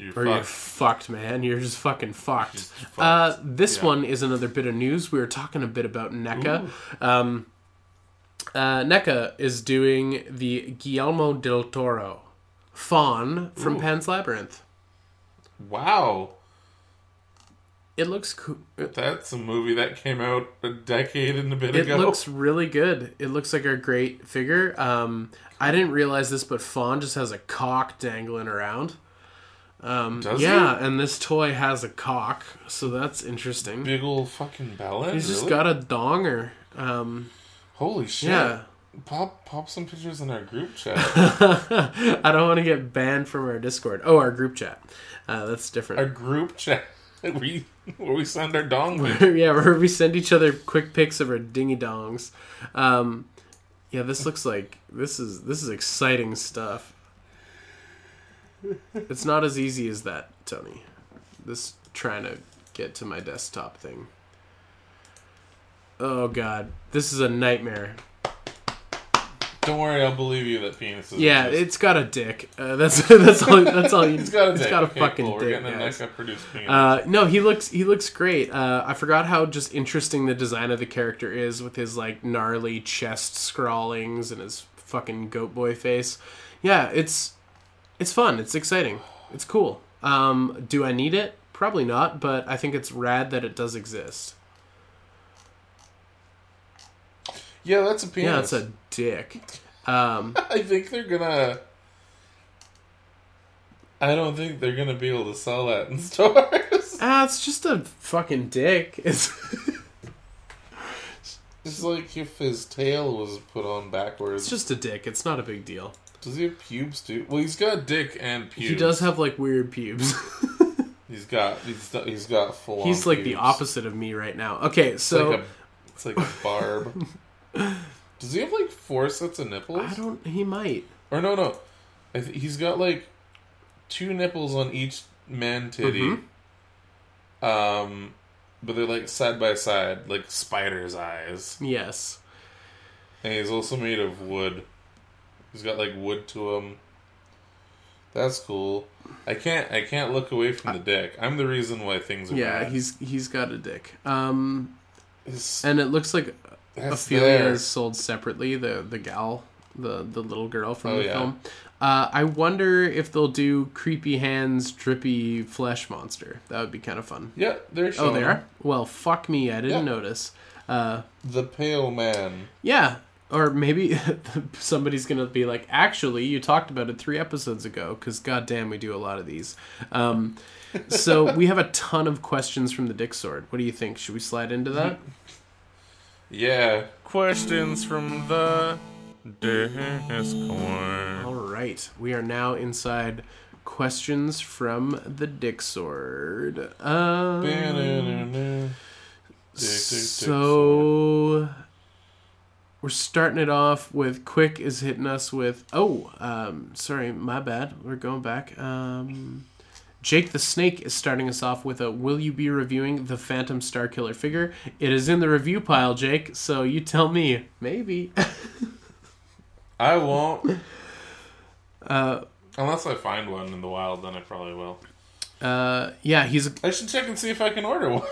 you're or you're fucked. fucked, man. You're just fucking fucked. Just fucked. Uh, this Yeah. one is another bit of news. We were talking a bit about NECA. Um, uh, NECA is doing the Guillermo del Toro Faun from Ooh. Pan's Labyrinth. Wow, It looks cool. that's a movie that came out a decade and a bit It ago. It looks really good. It looks like a great figure. Um, I didn't realize this, but Faun just has a cock dangling around. Um, Does yeah, and this toy has a cock, so that's interesting. big old fucking ballad. He's just really? got a donger. Um, Holy shit! yeah. Pop pop some pictures in our group chat. I don't want to get banned from our Discord. Oh, our group chat. Uh, that's different. our group chat. We where we send our dong. yeah, where we send each other quick pics of our dingy dongs. Um, yeah, this looks like this is this is exciting stuff. It's not as easy as that, Tony. This trying to get to my desktop thing. Oh god, this is a nightmare. Don't worry, I'll believe you that penis is. Yeah, it's got a dick. Uh, that's that's all. That's all. You, He's got a It's dick. got a Okay, fucking cool. We're dick. getting a guys. Produced penis. Uh, no, he looks he looks great. Uh, I forgot how just interesting the design of the character is with his like gnarly chest scrawlings and his fucking goat boy face. Yeah, it's it's fun. It's exciting. It's cool. Um, do I need it? Probably not, but I think it's rad that it does exist. yeah, that's a penis. Yeah, it's a dick. Um, I think they're gonna. I don't think they're gonna be able to sell that in stores. ah, it's just a fucking dick. It's It's like if his tail was put on backwards. it's just a dick. It's not a big deal. Does he have pubes too? Well, he's got dick and pubes. He does have like weird pubes. He's got. He's, he's got full. He's like the opposite of me right now. Okay, It's so like a. It's like a barb. does he have like four sets of nipples? I don't. He might. Or no, no. I th- he's got like two nipples on each man titty. Mm-hmm. Um, but they're like side by side, like spider's eyes. Yes. And he's also made of wood. He's got like wood to him. That's cool. I can't. I can't look away from the dick. I'm the reason why things are. Yeah, bad. he's he's got a dick. Um, His- and it looks like Ophelia there. is sold separately. The the gal, the the little girl from Oh, the yeah. film. Uh, I wonder if they'll do creepy hands, drippy flesh monster. That would be kind of fun. Yeah, they're Oh, showing they are. Well, fuck me, I didn't Yeah. notice. Uh, the pale man. yeah, or maybe somebody's gonna be like, actually, you talked about it three episodes ago, because goddamn, we do a lot of these. Um, so we have a ton of questions from the Dick Sword. What do you think? Should we slide into that? Yeah. Questions from the Discord. All right, we are now inside questions from the Dick Sword. Um, so we're starting it off with Quick is hitting us with oh, um, sorry, my bad. We're going back. Um, Jake the Snake is starting us off with a Will you be reviewing the Phantom Star Killer figure? It is in the review pile, Jake. So you tell me. Maybe. I won't. uh, Unless I find one in the wild, then I probably will. uh, yeah, he's I should check and see if I can order one.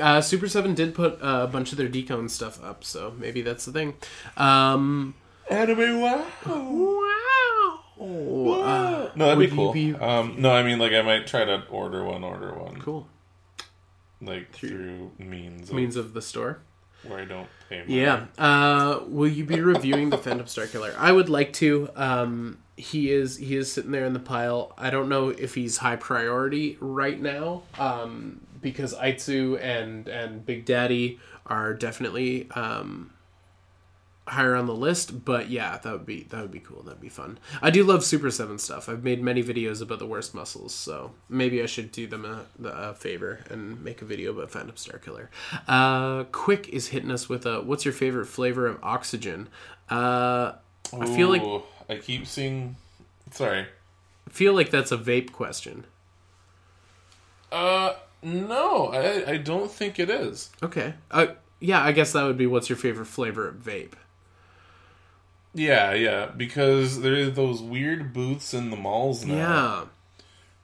Uh, Super Seven did put uh, a bunch of their decon stuff up, so maybe that's the thing. Um, Anime wow. wow. Uh, No, that'd be cool. be- Um, no, I mean like I might try to order one, order one, cool. like through means of Means of the store. where I don't pay. Money. Yeah. Uh, will you be reviewing the Phantom Star Killer? I would like to. Um, he is he is sitting there in the pile. I don't know if he's high priority right now. Um, because Aitsu and and Big Daddy are definitely um, higher on the list. But yeah, that would be that would be cool. That'd be fun. I do love Super Seven stuff. I've made many videos about the worst muscles, so maybe I should do them a, a favor and make a video about Phantom Star Killer. Uh, Quick is hitting us with a what's your favorite flavor of oxygen? Uh, I feel like I keep seeing. Sorry. I feel like that's a vape question. Uh, no, I I don't think it is. Okay. Uh, yeah, I guess that would be what's your favorite flavor of vape? Yeah, yeah, because there are those weird booths in the malls now Yeah.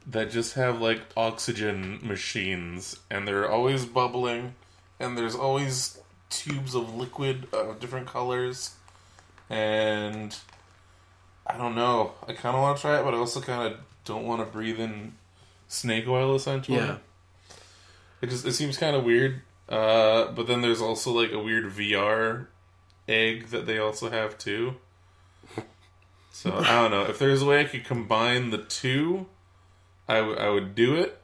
that just have like oxygen machines, and they're always bubbling, and there's always tubes of liquid of different colors, and I don't know. I kind of want to try it, but I also kind of don't want to breathe in snake oil. Essentially, Yeah. It just it seems kind of weird. Uh, but then there's also like a weird VR egg that they also have too. So I don't know if there's a way I could combine the two, I would I would do it,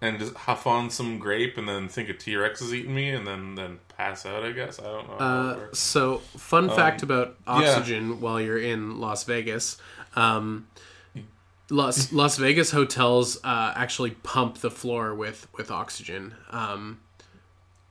and just huff on some grape and then think a T Rex is eating me and then then pass out. I guess I don't know. Uh, so, fun fact Um, about oxygen while you're in Las Vegas. Um, Las Las Vegas hotels uh, actually pump the floor with with oxygen. Um,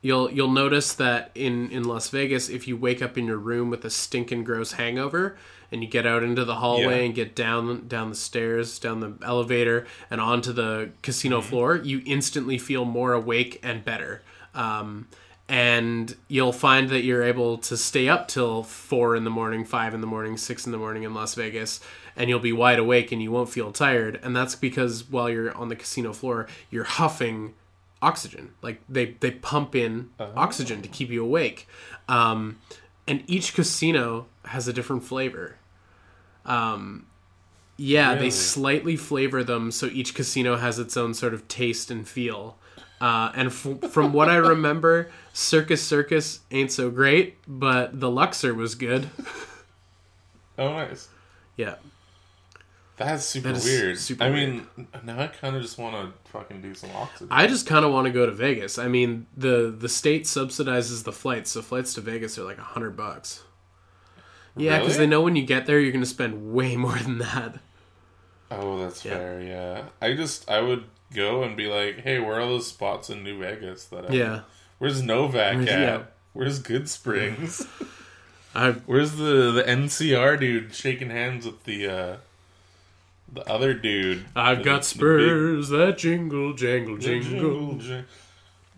you'll you'll notice that in in Las Vegas, if you wake up in your room with a stinking gross hangover, and you get out into the hallway Yeah. and get down down the stairs, down the elevator, and onto the casino Mm-hmm. floor, you instantly feel more awake and better. Um, and you'll find that you're able to stay up till four in the morning, five in the morning, six in the morning in Las Vegas, and you'll be wide awake and you won't feel tired. And that's because while you're on the casino floor, you're huffing oxygen. Like they they pump in oxygen to keep you awake. Um, and each casino has a different flavor. Um, yeah, they slightly flavor them so each casino has its own sort of taste and feel. Uh, and f- from what I remember, Circus Circus ain't so great, but the Luxor was good. Oh, nice. Yeah. That's super That weird. super I weird. mean, now I kind of just want to fucking do some oxygen. I just kind of want to go to Vegas. I mean, the the state subsidizes the flights, so flights to Vegas are like a hundred bucks. Yeah, because Really? they know when you get there, you're going to spend way more than that. Oh, that's fair. Yeah, I just I would go and be like, "Hey, where are those spots in New Vegas that I Yeah, Where's Novac Where's- at? yeah. Where's Goodsprings? I Where's the the NCR dude shaking hands with the uh the other dude? I've got spurs that jingle, jangle, jingle. jing-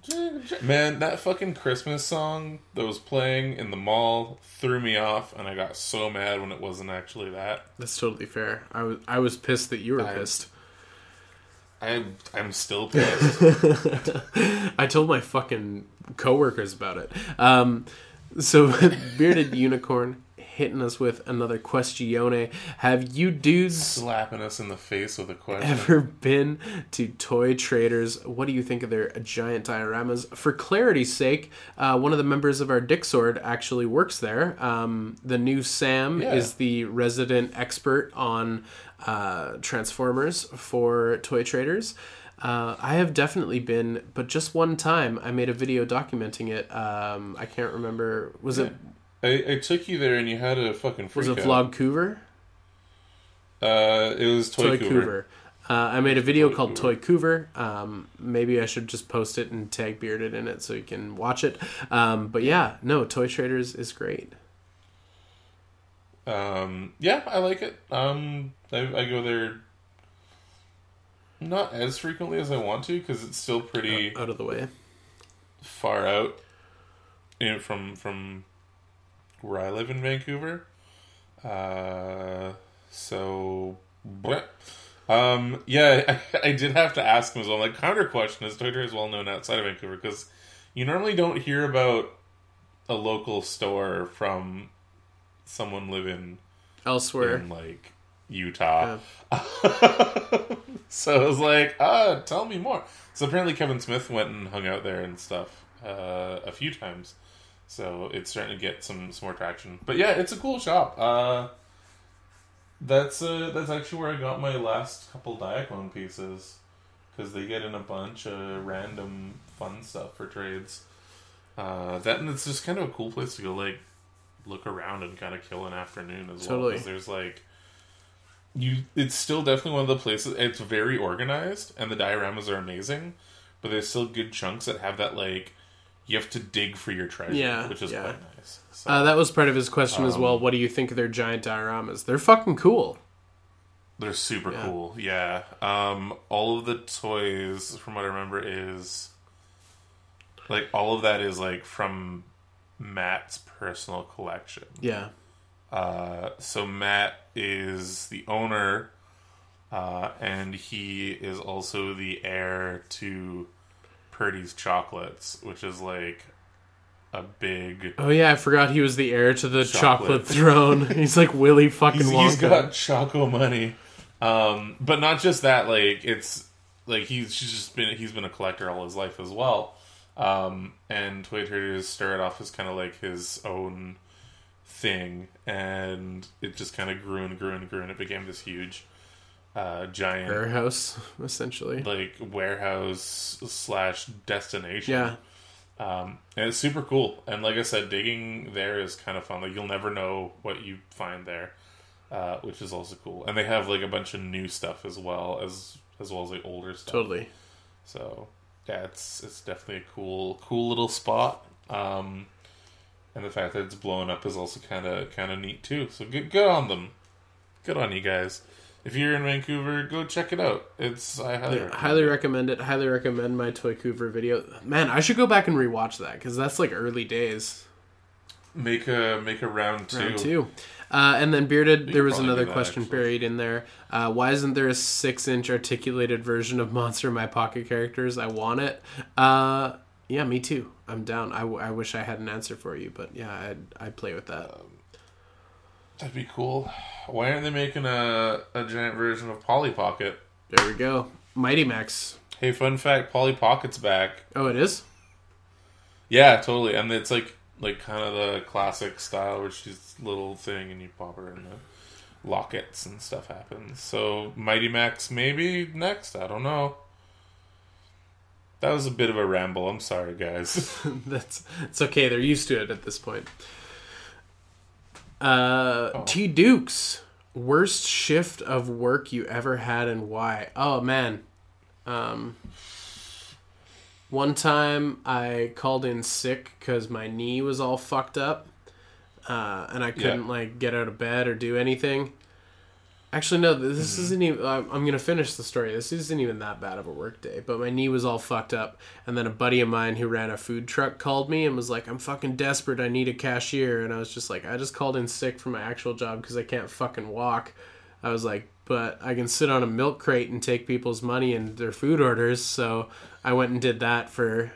jing- jing- Man, that fucking Christmas song that was playing in the mall threw me off, and I got so mad when it wasn't actually that. That's totally fair. I was I was pissed that you were I- pissed. I I'm still pissed. I told my fucking coworkers about it. Um, So, Bearded Unicorn hitting us with another questione. Have you dudes Slapping us in the face with a question. ever been to Toy Traders? What do you think of their giant dioramas? For clarity's sake, uh, one of the members of our Dick Sword actually works there. Um, the new Sam Yeah. is the resident expert on uh, Transformers for Toy Traders. Uh, I have definitely been, but just one time I made a video documenting it. Um, I can't remember. Was it I, I took you there and you had a fucking freak was it out. Vlog Coover? Uh, it was Toy, Toy Coover. Coover. Uh, I made a video Toy called. Toy Coover. Um, maybe I should just post it and tag Bearded in it so you can watch it. Um, but yeah, no, Toy Traders is great. Um, yeah, I like it. Um, I, I go there not as frequently as I want to because it's still pretty Out of the way. far out you know, from from where I live in Vancouver. Uh, so, but, um, yeah, I, I did have to ask him as well. Like, counter question is Toy Trader is well known outside of Vancouver because you normally don't hear about a local store from someone living Elsewhere. in like Utah. so I was like, ah, tell me more. So apparently Kevin Smith went and hung out there and stuff uh, a few times. So it's starting to get some, some more traction. But yeah, it's a cool shop. Uh, that's uh, that's actually where I got my last couple Diaclone pieces because they get in a bunch of random fun stuff for trades. Uh, that and it's just kind of a cool place to go like look around and kind of kill an afternoon as well. Totally. 'cause there's like you, it's still definitely one of the places. It's very organized and the dioramas are amazing, but there's still good chunks that have that like you have to dig for your treasure, Yeah, which is yeah. quite nice. So, Uh, that was part of his question as Um, well. What do you think of their giant dioramas? They're fucking cool. They're super Yeah. cool. Yeah. Um, all of the toys, from what I remember, is like all of that is like from Matt's personal collection. Yeah. Uh, so Matt is the owner, uh, and he is also the heir to Purdy's Chocolates, which is like a big. Oh yeah, I forgot he was the heir to the chocolate, Chocolate. throne. He's like Willy fucking He's, he's got Choco money, um, but not just that. Like it's like he's just been he's been a collector all his life as well. Um, and Toy Traders started off as kind of like his own thing, and it just kind of grew and grew and grew, and it became this huge, uh, giant warehouse, essentially. like warehouse slash destination. Yeah. Um, and it's super cool. And like I said, digging there is kind of fun. Like you'll never know what you find there, uh, which is also cool. And they have like a bunch of new stuff as well as as well as like older stuff. Totally. So yeah, it's it's definitely a cool cool little spot. Um, and the fact that it's blowing up is also kind of kind of neat too. So good good on them. Good on you guys. If you're in Vancouver, go check it out. It's I highly Yeah, recommend highly it. recommend it. Highly recommend my Toy Coover video. Man, I should go back and rewatch that because that's like early days. make a make a round two. Round two. Uh, and then bearded, there was another that, question actually. buried in there. Uh, why isn't there a six-inch articulated version of Monster in My Pocket characters? I want it. Uh, yeah, me too. I'm down. I, w- I wish I had an answer for you, but yeah, I'd, I'd play with that. That'd be cool. Why aren't they making a, a giant version of Polly Pocket? There we go. Mighty Max. Hey, fun fact: Polly Pocket's back. Oh, it is. Yeah, totally. And it's like like kind of the classic style where she's a little thing and you pop her in the lockets and stuff happens. So Mighty Max maybe next. I don't know. That was a bit of a ramble. I'm sorry, guys. That's it's okay. They're used to it at this point. Uh, Oh. T Dukes, worst shift of work you ever had and why? Oh man, um, one time I called in sick because my knee was all fucked up, uh, and I couldn't like get out of bed or do anything. Actually, no. This Mm-hmm. isn't even. I'm I'm gonna finish the story. This isn't even that bad of a work day. But my knee was all fucked up, and then a buddy of mine who ran a food truck called me and was like, "I'm fucking desperate. I need a cashier." And I was just like, "I just called in sick for my actual job because I can't fucking walk." I was like, "But I can sit on a milk crate and take people's money and their food orders." So I went and did that for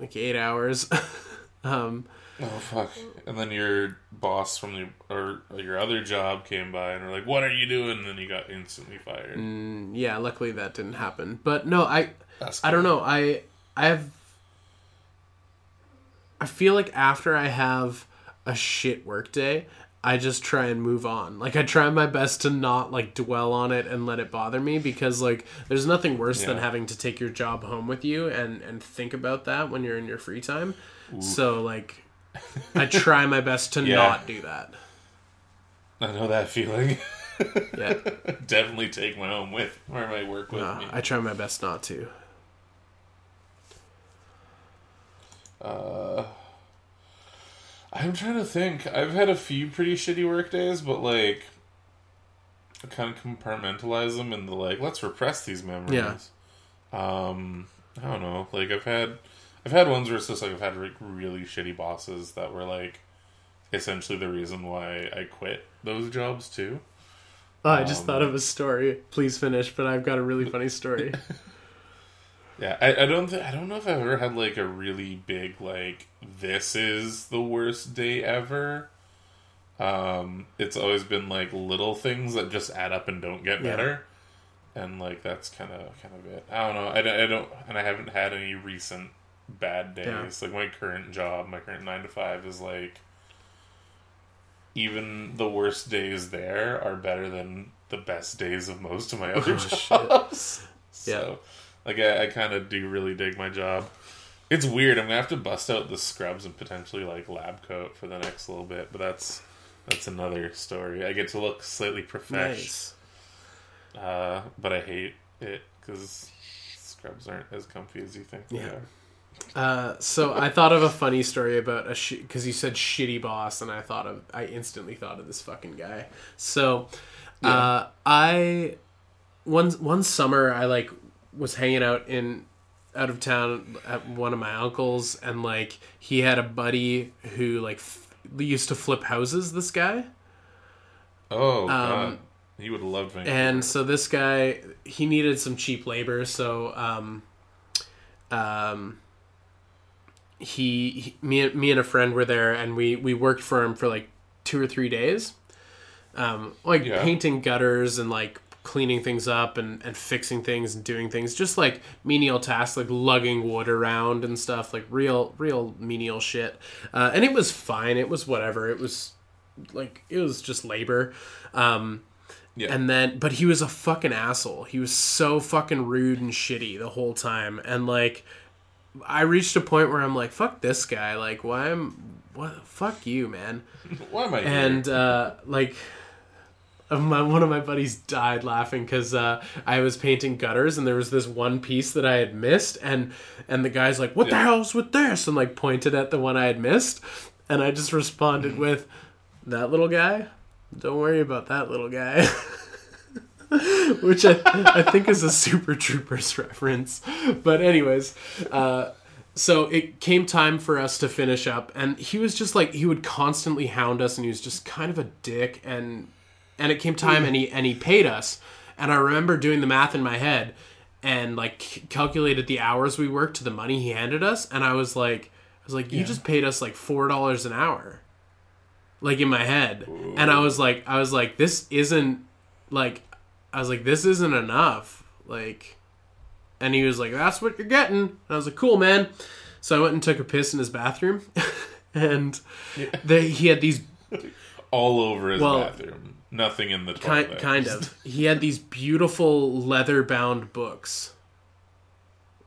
like eight hours. um, Oh fuck! And then your boss from the or your other job came by and were like, "What are you doing?" And then you got instantly fired. Mm, yeah, luckily that didn't happen. But no, I That's I don't know. I I have I feel like after I have a shit work day, I just try and move on. Like I try my best to not like dwell on it and let it bother me because like there's nothing worse than having to take your job home with you and and think about that when you're in your free time. So like I try my best to Yeah. not do that. I know that feeling. Yeah. Definitely take my home with or my work with Uh, me. I try my best not to. Uh, I'm trying to think. I've had a few pretty shitty work days, but like, I kind of compartmentalize them into like, let's repress these memories. Um, I don't know. Like I've had, I've had ones where it's just like I've had like really shitty bosses that were like, essentially the reason why I quit those jobs too. Oh, I just Um, thought of a story. Please finish, but I've got a really funny story. Yeah, I, I don't th- I don't know if I've ever had like a really big like this is the worst day ever. Um, it's always been like little things that just add up and don't get Yeah. better, and like that's kind of kind of it. I don't know. I, I don't and I haven't had any recent bad days. Yeah. Like my current job, my current nine to five is like even the worst days there are better than the best days of most of my other Oh, shit. jobs. Yeah. So, like, I, I kind of do really dig my job. It's weird. I'm gonna have to bust out the scrubs and potentially like lab coat for the next little bit, but that's that's another story. I get to look slightly profesh, nice. uh, but I hate it because scrubs aren't as comfy as you think they Yeah. are. Uh, so I thought of a funny story about a because you said shitty boss, and I thought of I instantly thought of this fucking guy. So, uh, I one one summer I like was hanging out in out of town at one of my uncles, and like he had a buddy who like f- used to flip houses. This guy. Oh god, you would love Vancouver. Um, and so this guy he needed some cheap labor so um um he, he me and me and a friend were there and we we worked for him for like two or three days. Um like Yeah. painting gutters and like cleaning things up and, and fixing things and doing things. Just like menial tasks like lugging wood around and stuff like real real menial shit. Uh, and it was fine. It was whatever. It was like it was just labor. Um yeah, and then, but he was a fucking asshole. He was so fucking rude and shitty the whole time. And like, I reached a point where I'm like, fuck this guy. Like, why am, what, fuck you, man. why am I here? And, uh, like, my, one of my buddies died laughing because uh, I was painting gutters and there was this one piece that I had missed and and the guy's like, "What the hell's with this?" and like pointed at the one I had missed, and I just responded Mm-hmm. with, "That little guy, don't worry about that little guy." Which I, I think is a Super Troopers reference. But, anyways, uh, so it came time for us to finish up, and he was just like, he would constantly hound us, and he was just kind of a dick. And and it came time, and he and he paid us. And I remember doing the math in my head, and like c- calculated the hours we worked to the money he handed us, and I was like, I was like, you just paid us like four dollars an hour, like in my head, and I was like, I was like, this isn't like, I was like, this isn't enough, like, and he was like, that's what you're getting. And I was like, cool, man. So I went and took a piss in his bathroom, and they, he had these all over his Well, bathroom. Nothing in the kind toilet. kind of. He had these beautiful leather bound books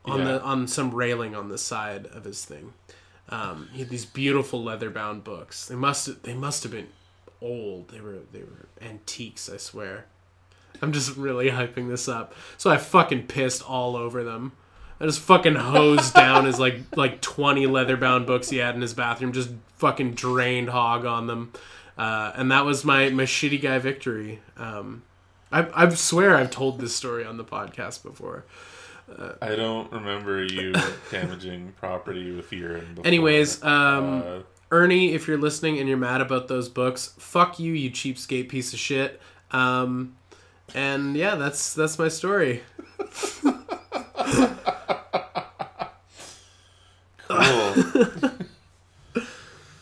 on Yeah. the on some railing on the side of his thing. Um, he had these beautiful leather bound books. They must they must have been old. They were they were antiques. I swear. I'm just really hyping this up. So I fucking pissed all over them. I just fucking hosed down his like like 20 leather bound books he had in his bathroom. Just fucking drained hog on them. Uh, and that was my my shitty guy victory. Um, I I swear I've told this story on the podcast before. I don't remember you damaging property with urine. Before. Anyways, um, Uh, Ernie, if you're listening and you're mad about those books, fuck you, you cheapskate piece of shit. Um, and yeah, that's that's my story. cool.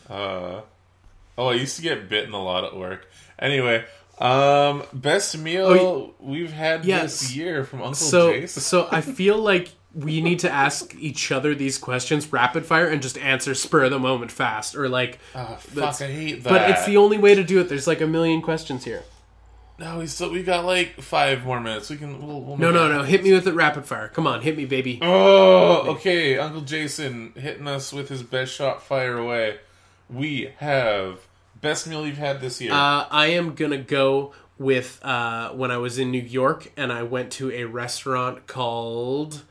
Oh, I used to get bitten a lot at work. Anyway, um, best meal Oh, we've had Yes. this year from Uncle So, Jason. so I feel like we need to ask each other these questions rapid fire and just answer spur of the moment fast, or like. Ah, fuck, I hate that. But it's the only way to do it. There's like a million questions here. No. We still we got like five more minutes. We can. We'll, we'll No, no, no. Hit me with it rapid fire. Come on, hit me, baby. Oh, okay. Uncle Jason hitting us with his best shot. Fire away. We have best meal you've had this year. Uh, I am gonna go with uh, when I was in New York and I went to a restaurant called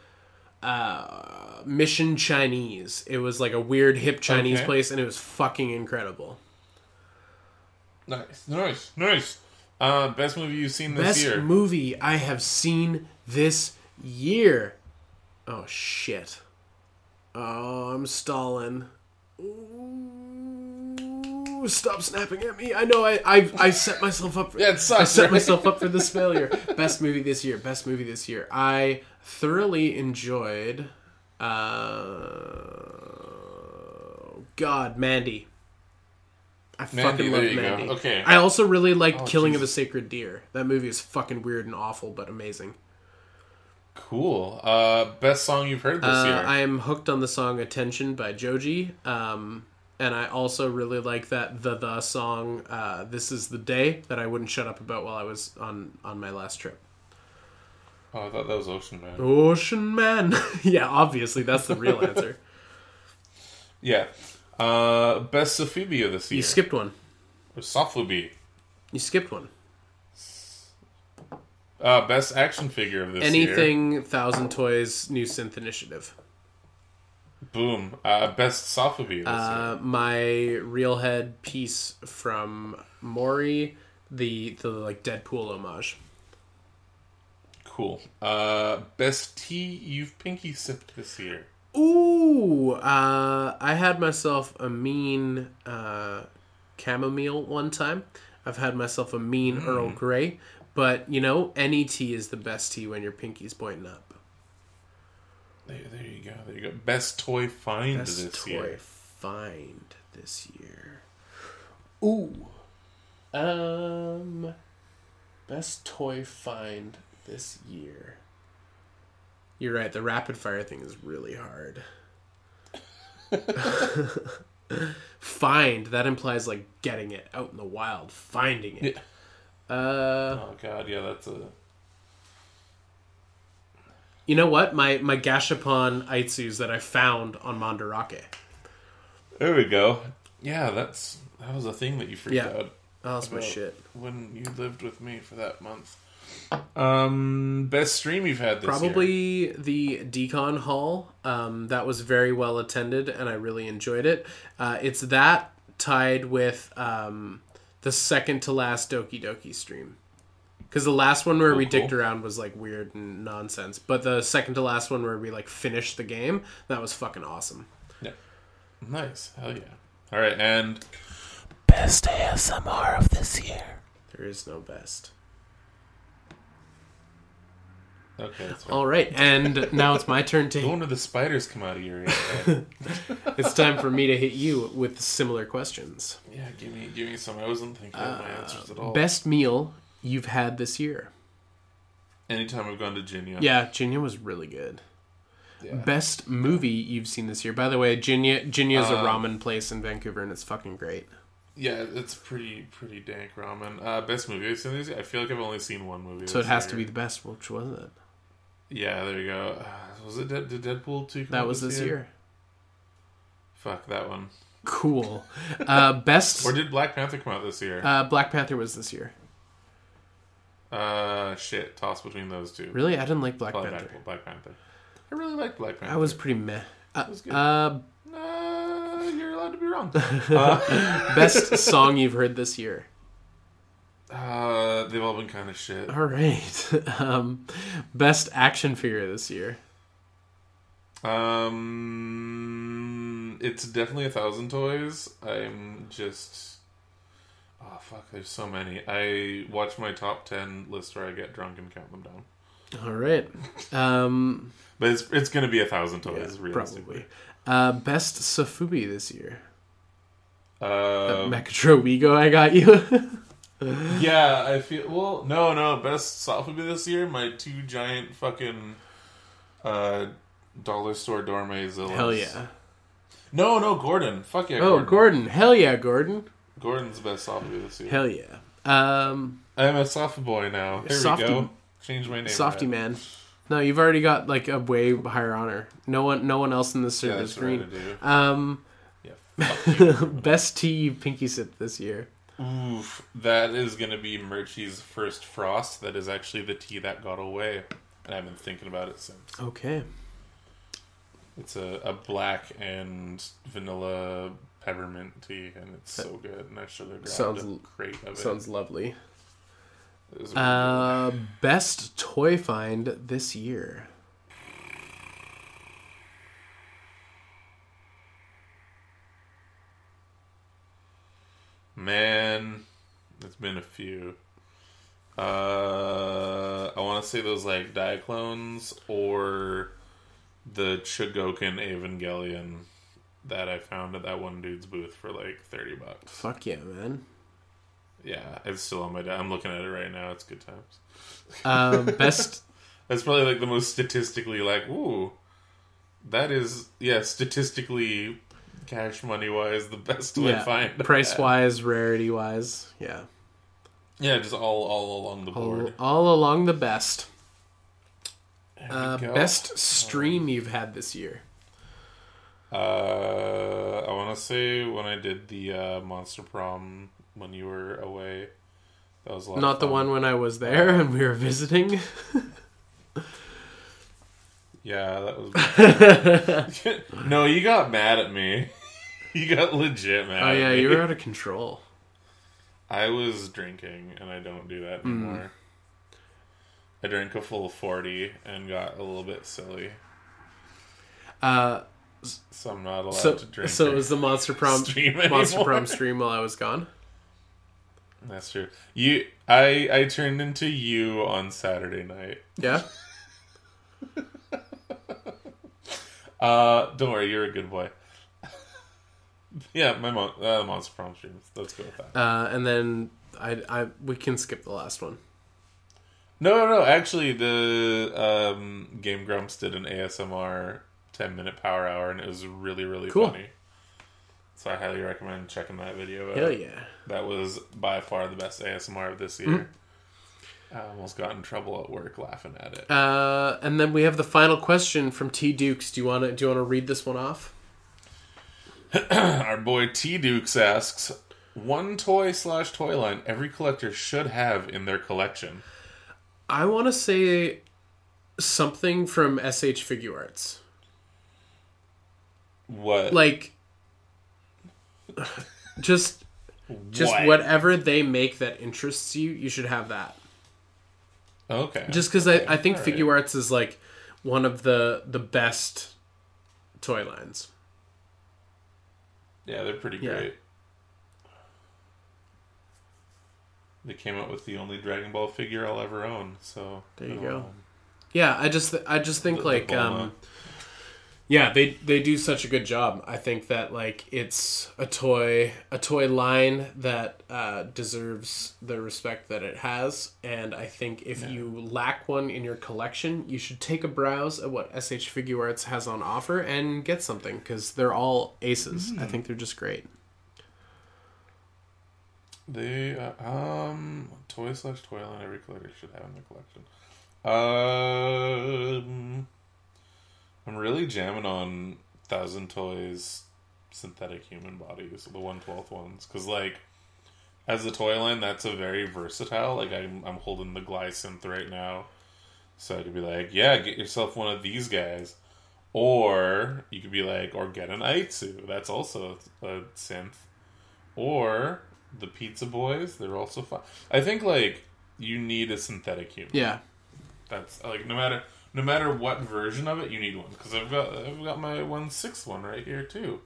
uh, Mission Chinese. It was like a weird hip Chinese Okay. place, and it was fucking incredible. nice, nice, nice. Uh, best movie you've seen this Best year. movie I have seen this year. Oh shit. Oh, I'm stalling. Ooh, stop snapping at me. I know I I, I set myself up for Yeah, it sucks, I set right? myself up for this failure. Best movie this year. Best movie this year. I thoroughly enjoyed uh God, Mandy. I Mandy, fucking love you go. Mandy. Okay. I also really liked Oh, Killing of a Sacred Deer. That movie is fucking weird and awful, but amazing. Cool. Uh, best song you've heard this Uh, year. I am hooked on the song "Attention" by Joji, um, and I also really like that the the song uh, "This Is the Day" that I wouldn't shut up about while I was on on my last trip. oh, I thought that was Ocean Man. Ocean Man, yeah, obviously that's the real answer. Yeah. Uh, best Sophibia this year. You skipped one. Or. You skipped one. Uh, best action figure of this year. Anything Thousand Toys New Synth Initiative. Boom. Uh, best year. Uh, my real head piece from Mori, the the like Deadpool homage. Cool. Uh, best tea you've pinky sipped this year. Ooh, uh, I had myself a mean uh, chamomile one time. I've had myself a mean Earl Grey, but you know, any tea is the best tea when your pinky's pointing up. There, there you go. There you go. Best toy find Best this toy year. find this year. Ooh, um, best toy find this year. You're right. The rapid fire thing is really hard. Find that implies like getting it out in the wild, finding it. Uh, Oh god, yeah, that's a. you know what? My my Gashapon Aitsus that I found on Mandarake. There we go. Yeah, that's that was a thing that you freaked Yeah. out Oh, that's my shit. when you lived with me for that month. Um, best stream you've had this year. Probably the Decon Hall. Um, that was very well attended, and I really enjoyed it. Uh, it's that tied with um, the second to last Doki Doki stream. Because the last one where we Cool, dicked around was like weird and nonsense, but the second to last one where we like finished the game, that was fucking awesome. Yeah. Nice. Hell yeah. All right, and best ASMR of this year. There is no best. Okay. All right, and now it's my turn to. When do the spiders come out of your ear? It's time for me to hit you with similar questions. yeah, give me, give me some. I wasn't thinking of my answers at all. Best meal you've had this year? Anytime I've gone to Jinya. Yeah, Jinya was really good. Yeah. Best movie you've seen this year? By the way, Jinya Jinya's a Um, ramen place in Vancouver, and it's fucking great. Yeah, it's pretty pretty dank ramen. Uh, best movie I've seen this year? I feel like I've only seen one movie. So it has to be the best. Which was it? Yeah, there you go. Was it Dead, did Deadpool two? come That was this year. Fuck that one. Cool. Uh, best. Or did Black Panther come out this year? Uh, Black Panther was this year. Uh, shit. Toss between those two. Really, I didn't like Black Black Panther. Panther. Black Panther. I really liked Black Panther. I was pretty meh. Uh, was good. uh, Uh, you're allowed to be wrong. uh, best song you've heard this year? Uh, they've all been kind of shit. All right. um, best action figure this year? Um, it's definitely a thousand toys. I'm just. Oh fuck! There's so many. I watch my top ten list where I get drunk and count them down. All right. Um, But it's it's gonna be a thousand yeah, toys, realistically. probably. Uh, best sofubi this year? Uh, Metro Wego, I got you. yeah, I feel well. No, no, best soft movie this year. My two giant fucking uh, dollar store Dormezillas. Hell yeah. No, no, Gordon. Fuck yeah. Oh, Gordon. Gordon. Hell yeah, Gordon. Gordon's best soft movie this year. Hell yeah. Um, I'm a soft boy now. There Softy- we go. Change my name. Softy right. man. No, you've already got like a way higher honor. No one, no one else in this Yeah, is green. Um, Yeah. Best tea pinky sip this year. Oof, that is gonna be Murchie's first frost. That is actually the tea that got away, and I've been thinking about it since. Okay. It's a, a black and vanilla peppermint tea, and it's so good. And I should have grabbed Sounds- a crate of it. Sounds lovely. It really Uh, best toy find this year. Man, been a few. Uh, I want to say those like Diaclones or the Chogokin Evangelion that I found at that one dude's booth for like thirty bucks. Fuck yeah, man. Yeah, it's still on my. De- I'm looking at it right now. It's good times. Um, best That's probably like the most statistically like, ooh, that is yeah, statistically, cash money wise, the best way to yeah, find price wise, rarity wise, yeah, Yeah, just all all along the board. all along the best. Uh, best stream you've had this year. Uh, I want to say when I did the uh, Monster Prom when you were away, that was. Not the one when I was there and we were visiting. Yeah, that was. no, you got mad at me. you got legit mad. oh yeah, you were out of control. I was drinking, and I don't do that Hmm. anymore. I drank a full 40 and got a little bit silly. Uh, So I'm not allowed so to drink. so it was the Monster Prom stream Monster anymore. Prom stream while I was gone. That's true. You, I, I turned into you on Saturday night. Yeah. Uh, don't worry, you're a good boy. Yeah, my mon- uh, Monster Prom streams. Let's go with that. Uh, and then I, I we can skip the last one. No, no, no. Actually, the um, Game Grumps did an ASMR 10 minute power hour, and it was really, really Cool. funny. So I highly recommend checking that video out. Hell yeah. That was by far the best ASMR of this year. I almost got in trouble at work laughing at it. Uh, and then we have the final question from T Dukes. Do you want to do you want to read this one off? Our boy T Dukes asks, one toy slash toy line every collector should have in their collection. I want to say something from S.H. Figuarts. What? Like just just What? whatever they make that interests you, you should have that. Okay. Just because Okay. I, I think All right. Figuarts is like one of the the best toy lines. Yeah, they're pretty Yeah. great. They came out with the only Dragon Ball figure I'll ever own. So There you um, go. Yeah, I just I just think The- the like Bulma. um yeah, they they do such a good job. I think that like it's a toy a toy line that uh, deserves the respect that it has, and I think if you lack one in your collection, you should take a browse at what S.H. Figuarts has on offer and get something because they're all aces. Hmm. I think they're just great. They uh, um toy slash toy line every collector should have in their collection. Um, I'm really jamming on Thousand Toys synthetic human bodies, the one twelfth ones, because like as a toy line, that's a very versatile. Like I'm I'm holding the Glysynth right now, so I could be like, yeah, get yourself one of these guys. Or you could be like, or get an Aitsu. That's also a synth. Or the Pizza Boys. They're also fun. I think like you need a synthetic human. Yeah, That's like no matter no matter what version of it, you need one. Because I've got I've got my one sixth one right here too,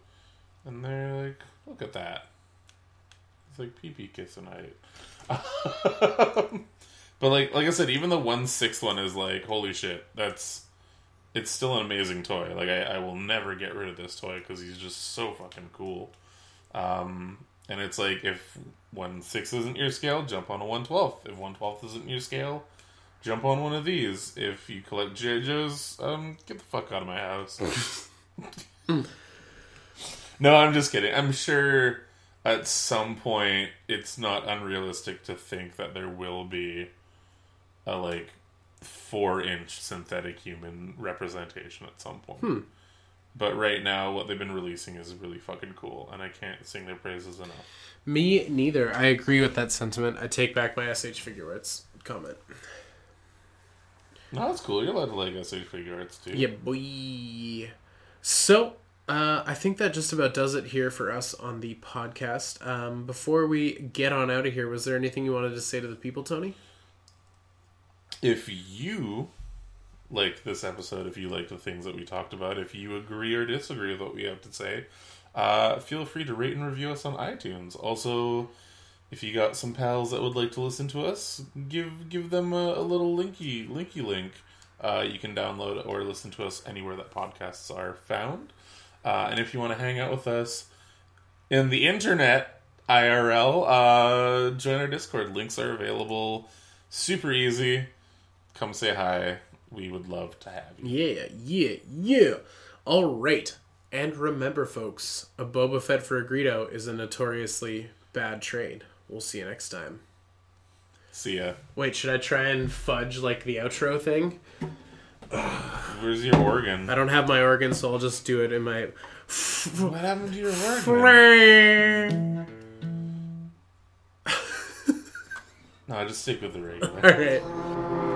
and they're like, look at that. It's like pee pee kissing I. but like like I said, even the one sixth one is like holy shit. That's it's still an amazing toy. Like I, I will never get rid of this toy because he's just so fucking cool. Um, and it's like if one six isn't your scale, jump on a one twelfth. If one twelfth isn't your scale, jump on one of these. If you collect Joes, um, get the fuck out of my house. no, I'm just kidding. I'm sure at some point it's not unrealistic to think that there will be a like four inch synthetic human representation at some point. But right now, what they've been releasing is really fucking cool, and I can't sing their praises enough. Me neither. I agree with that sentiment. I take back my S.H. Figuarts comment. No, that's cool. You're allowed to like S.H. Figuarts too. Yeah, boy. So, uh, I think that just about does it here for us on the podcast. Um, before we get on out of here, was there anything you wanted to say to the people, Tony? If you like this episode, if you like the things that we talked about, if you agree or disagree with what we have to say, uh, feel free to rate and review us on iTunes. Also, if you got some pals that would like to listen to us, give give them a, a little linky linky link. Uh, you can download or listen to us anywhere that podcasts are found. Uh, and if you want to hang out with us in the internet IRL, uh, join our Discord. Links are available. Super easy. Come say hi. We would love to have you. Yeah, yeah, yeah. All right. And remember, folks, a Boba Fett for a Greedo is a notoriously bad trade. We'll see you next time. See ya. Wait, should I try and fudge like the outro thing? Where's your organ? I don't have my organ, so I'll just do it in my. What happened to your organ? All No, just stick with the regular. right.